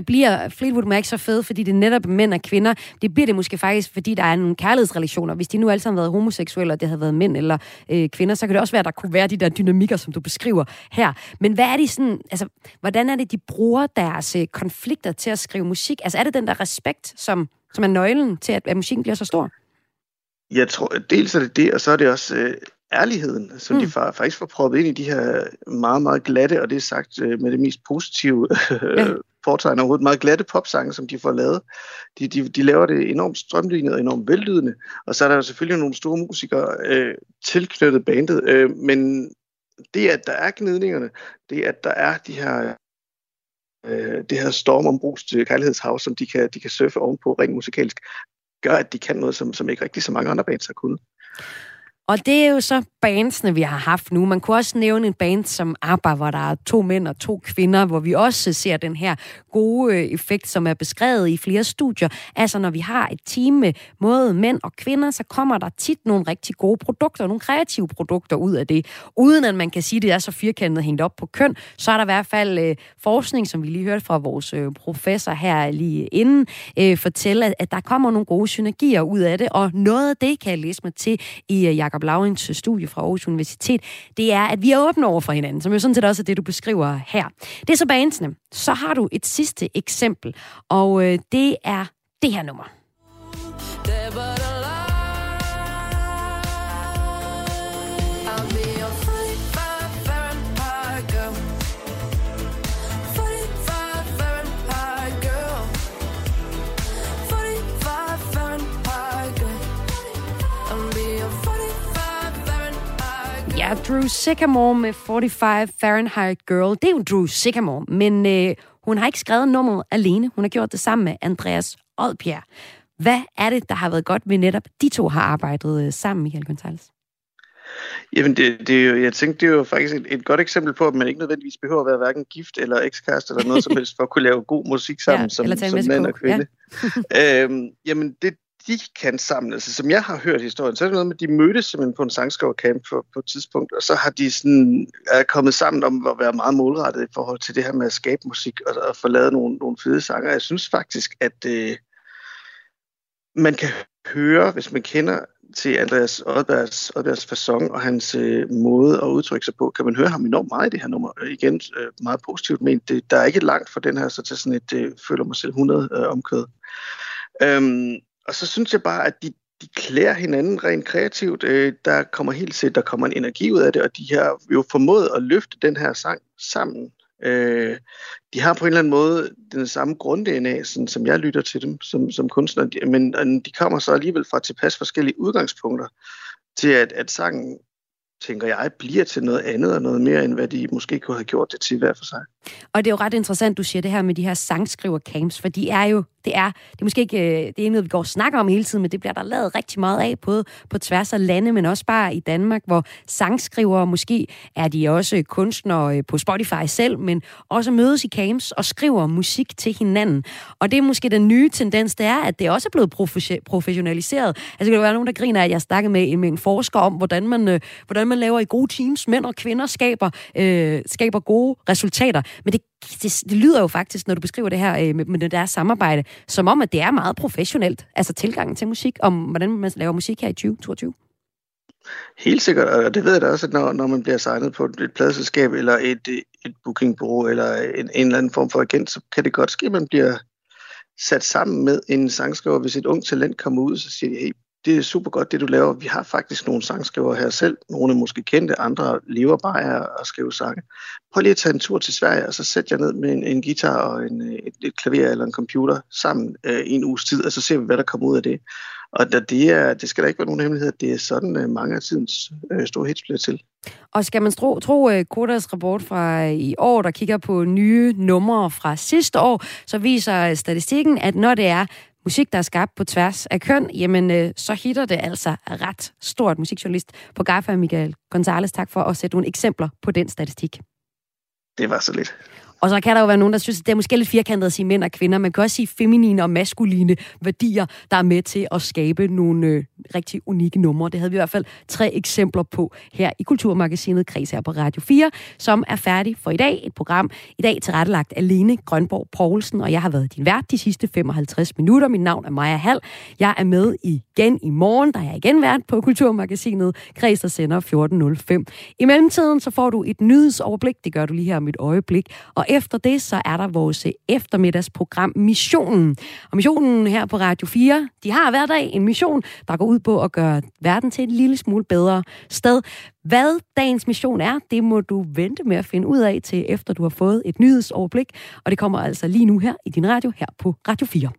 bliver Fleetwood Mac så fed, fordi det er netop mænd og kvinder? Det bliver det måske faktisk, fordi der er nogle kærlighedsrelationer. Hvis de nu alle sammen havde været homoseksuelle, og det havde været mænd eller øh, kvinder, så kan det også være, at der kunne være de der dynamikker, som du beskriver her. Men hvad er det sådan, altså, hvordan er det, de bruger deres øh, konflikter til at skrive musik? Altså er det den der respekt, som, som er nøglen til, at, at musikken bliver så stor?
Jeg tror, dels er det det, og så er det også øh, ærligheden, som mm. de faktisk får proppet ind i de her meget, meget glatte, og det er sagt øh, med det mest positive ja. foretegn overhovedet, meget glatte popsange, som de får lavet. De, de, de laver det enormt strømlignet og enormt veldydende, og så er der jo selvfølgelig nogle store musikere øh, tilknyttet bandet, øh, men det, at der er gnidningerne, det, at der er de her øh, det her stormombrugs til kærlighedshav, som de kan, de kan surfe ovenpå rent musikalsk, gør, at de kan noget, som, som ikke rigtig så mange andre bands har kunnet.
Og det er jo så bandsene, vi har haft nu. Man kunne også nævne en band som ABBA, hvor der er to mænd og to kvinder, hvor vi også ser den her gode øh, effekt, som er beskrevet i flere studier. Altså, når vi har et team med både mænd og kvinder, så kommer der tit nogle rigtig gode produkter, nogle kreative produkter ud af det. Uden at man kan sige, at det er så firkantet hængt op på køn, så er der i hvert fald øh, forskning, som vi lige hørte fra vores øh, professor her lige inden, øh, fortælle, at, at der kommer nogle gode synergier ud af det, og noget af det kan jeg læse mig til i øh, Jakob Laurins studie fra Aarhus Universitet, det er, at vi er åbne over for hinanden, som jo sådan set også er det, du beskriver her. Det er så bandsene. Så har du et sidste eksempel, og øh, det er det her nummer. Ja, Drew Sycamore med 45 Fahrenheit Girl. Det er jo Drew Sycamore, men øh, hun har ikke skrevet nummeret alene. Hun har gjort det sammen med Andreas Oddbjerg. Hvad er det, der har været godt ved netop de to har arbejdet øh, sammen, Michael Gonzalez?
Jamen, det, det er jo, jeg tænkte, det er jo faktisk et, et godt eksempel på, at man ikke nødvendigvis behøver at være hverken gift eller ekskæreste eller noget som helst for at kunne lave god musik sammen ja, som, som mand og kvinde. Ja. øhm, jamen, det, de kan sammen. Altså, som jeg har hørt historien, så er det noget med, at de mødtes simpelthen på en sangskrivercamp på, på et tidspunkt, og så har de sådan, er kommet sammen om at være meget målrettet i forhold til det her med at skabe musik og, og få lavet nogle, nogle fede sanger. Jeg synes faktisk, at øh, man kan høre, hvis man kender til Andreas Oddbergs, Oddbergs fasong og hans øh, måde at udtrykke sig på, kan man høre ham enormt meget i det her nummer. Øh, igen, øh, meget positivt men Det, der er ikke langt fra den her, så til sådan et, øh, føler mig selv 100 øh, omkød. Øhm, og så synes jeg bare, at de, de klæder hinanden rent kreativt. Øh, der kommer helt set, der kommer en energi ud af det, og de har jo formået at løfte den her sang sammen. Øh, de har på en eller anden måde den samme grund-DNA, sådan, som jeg lytter til dem som, som kunstner, men de kommer så alligevel fra tilpas forskellige udgangspunkter til, at, at sangen tænker jeg, bliver til noget andet og noget mere, end hvad de måske kunne have gjort det til hver for sig.
Og det er jo ret interessant, du siger det her med de her sangskriver-camps, for de er jo, det er, det er måske ikke øh, det er noget, vi går og snakker om hele tiden, men det bliver der lavet rigtig meget af, både på tværs af lande, men også bare i Danmark, hvor sangskriver, måske er de også kunstnere øh, på Spotify selv, men også mødes i camps og skriver musik til hinanden. Og det er måske den nye tendens, det er, at det også er blevet professionaliseret. Altså, det kan være nogen, der griner, at jeg snakkede med, med en forsker om, hvordan man, øh, hvordan hvordan man laver i gode teams, mænd og kvinder skaber, øh, skaber gode resultater. Men det, det, det lyder jo faktisk, når du beskriver det her øh, med, med det der samarbejde, som om, at det er meget professionelt, altså tilgangen til musik, om hvordan man laver musik her i 2022.
Helt sikkert, og det ved jeg da også, at når, når man bliver signet på et pladselskab eller et, øh, et bookingbureau eller en, en eller anden form for agent, så kan det godt ske, at man bliver sat sammen med en sangskriver. Hvis et ung talent kommer ud, så siger de, hey, det er super godt, det du laver. Vi har faktisk nogle sangskriver her selv. Nogle er måske kendte, andre lever bare af at skrive sange. Prøv lige at tage en tur til Sverige, og så sæt jer ned med en, en guitar og en, øh, et, et klaver eller en computer sammen øh, i en uges tid, og så ser vi, hvad der kommer ud af det. Og det, er, det skal der ikke være nogen hemmelighed, det er sådan øh, mange af tidens øh, store hits bliver til.
Og skal man tro, tro øh, uh, Kodas rapport fra øh, i år, der kigger på nye numre fra sidste år, så viser statistikken, at når det er musik, der er skabt på tværs af køn, jamen øh, så hitter det altså ret stort. Musikjournalist på GAFA, Michael Gonzalez, tak for at sætte nogle eksempler på den statistik.
Det var så lidt.
Og så kan der jo være nogen, der synes, at det er måske lidt firkantet at sige mænd og kvinder. Man kan også sige feminine og maskuline værdier, der er med til at skabe nogle øh, rigtig unikke numre. Det havde vi i hvert fald tre eksempler på her i Kulturmagasinet Kreds her på Radio 4, som er færdig for i dag. Et program i dag tilrettelagt alene Grønborg Poulsen, og jeg har været din vært de sidste 55 minutter. Mit navn er Maja Hall. Jeg er med igen i morgen, der er jeg igen vært på Kulturmagasinet Kreds, der sender 14.05. I mellemtiden så får du et nyhedsoverblik. Det gør du lige her om et øjeblik. Og efter det, så er der vores eftermiddagsprogram Missionen. Og missionen her på Radio 4, de har hver dag en mission, der går ud på at gøre verden til et lille smule bedre sted. Hvad dagens mission er, det må du vente med at finde ud af til efter du har fået et nyhedsoverblik. Og det kommer altså lige nu her i din radio her på Radio 4.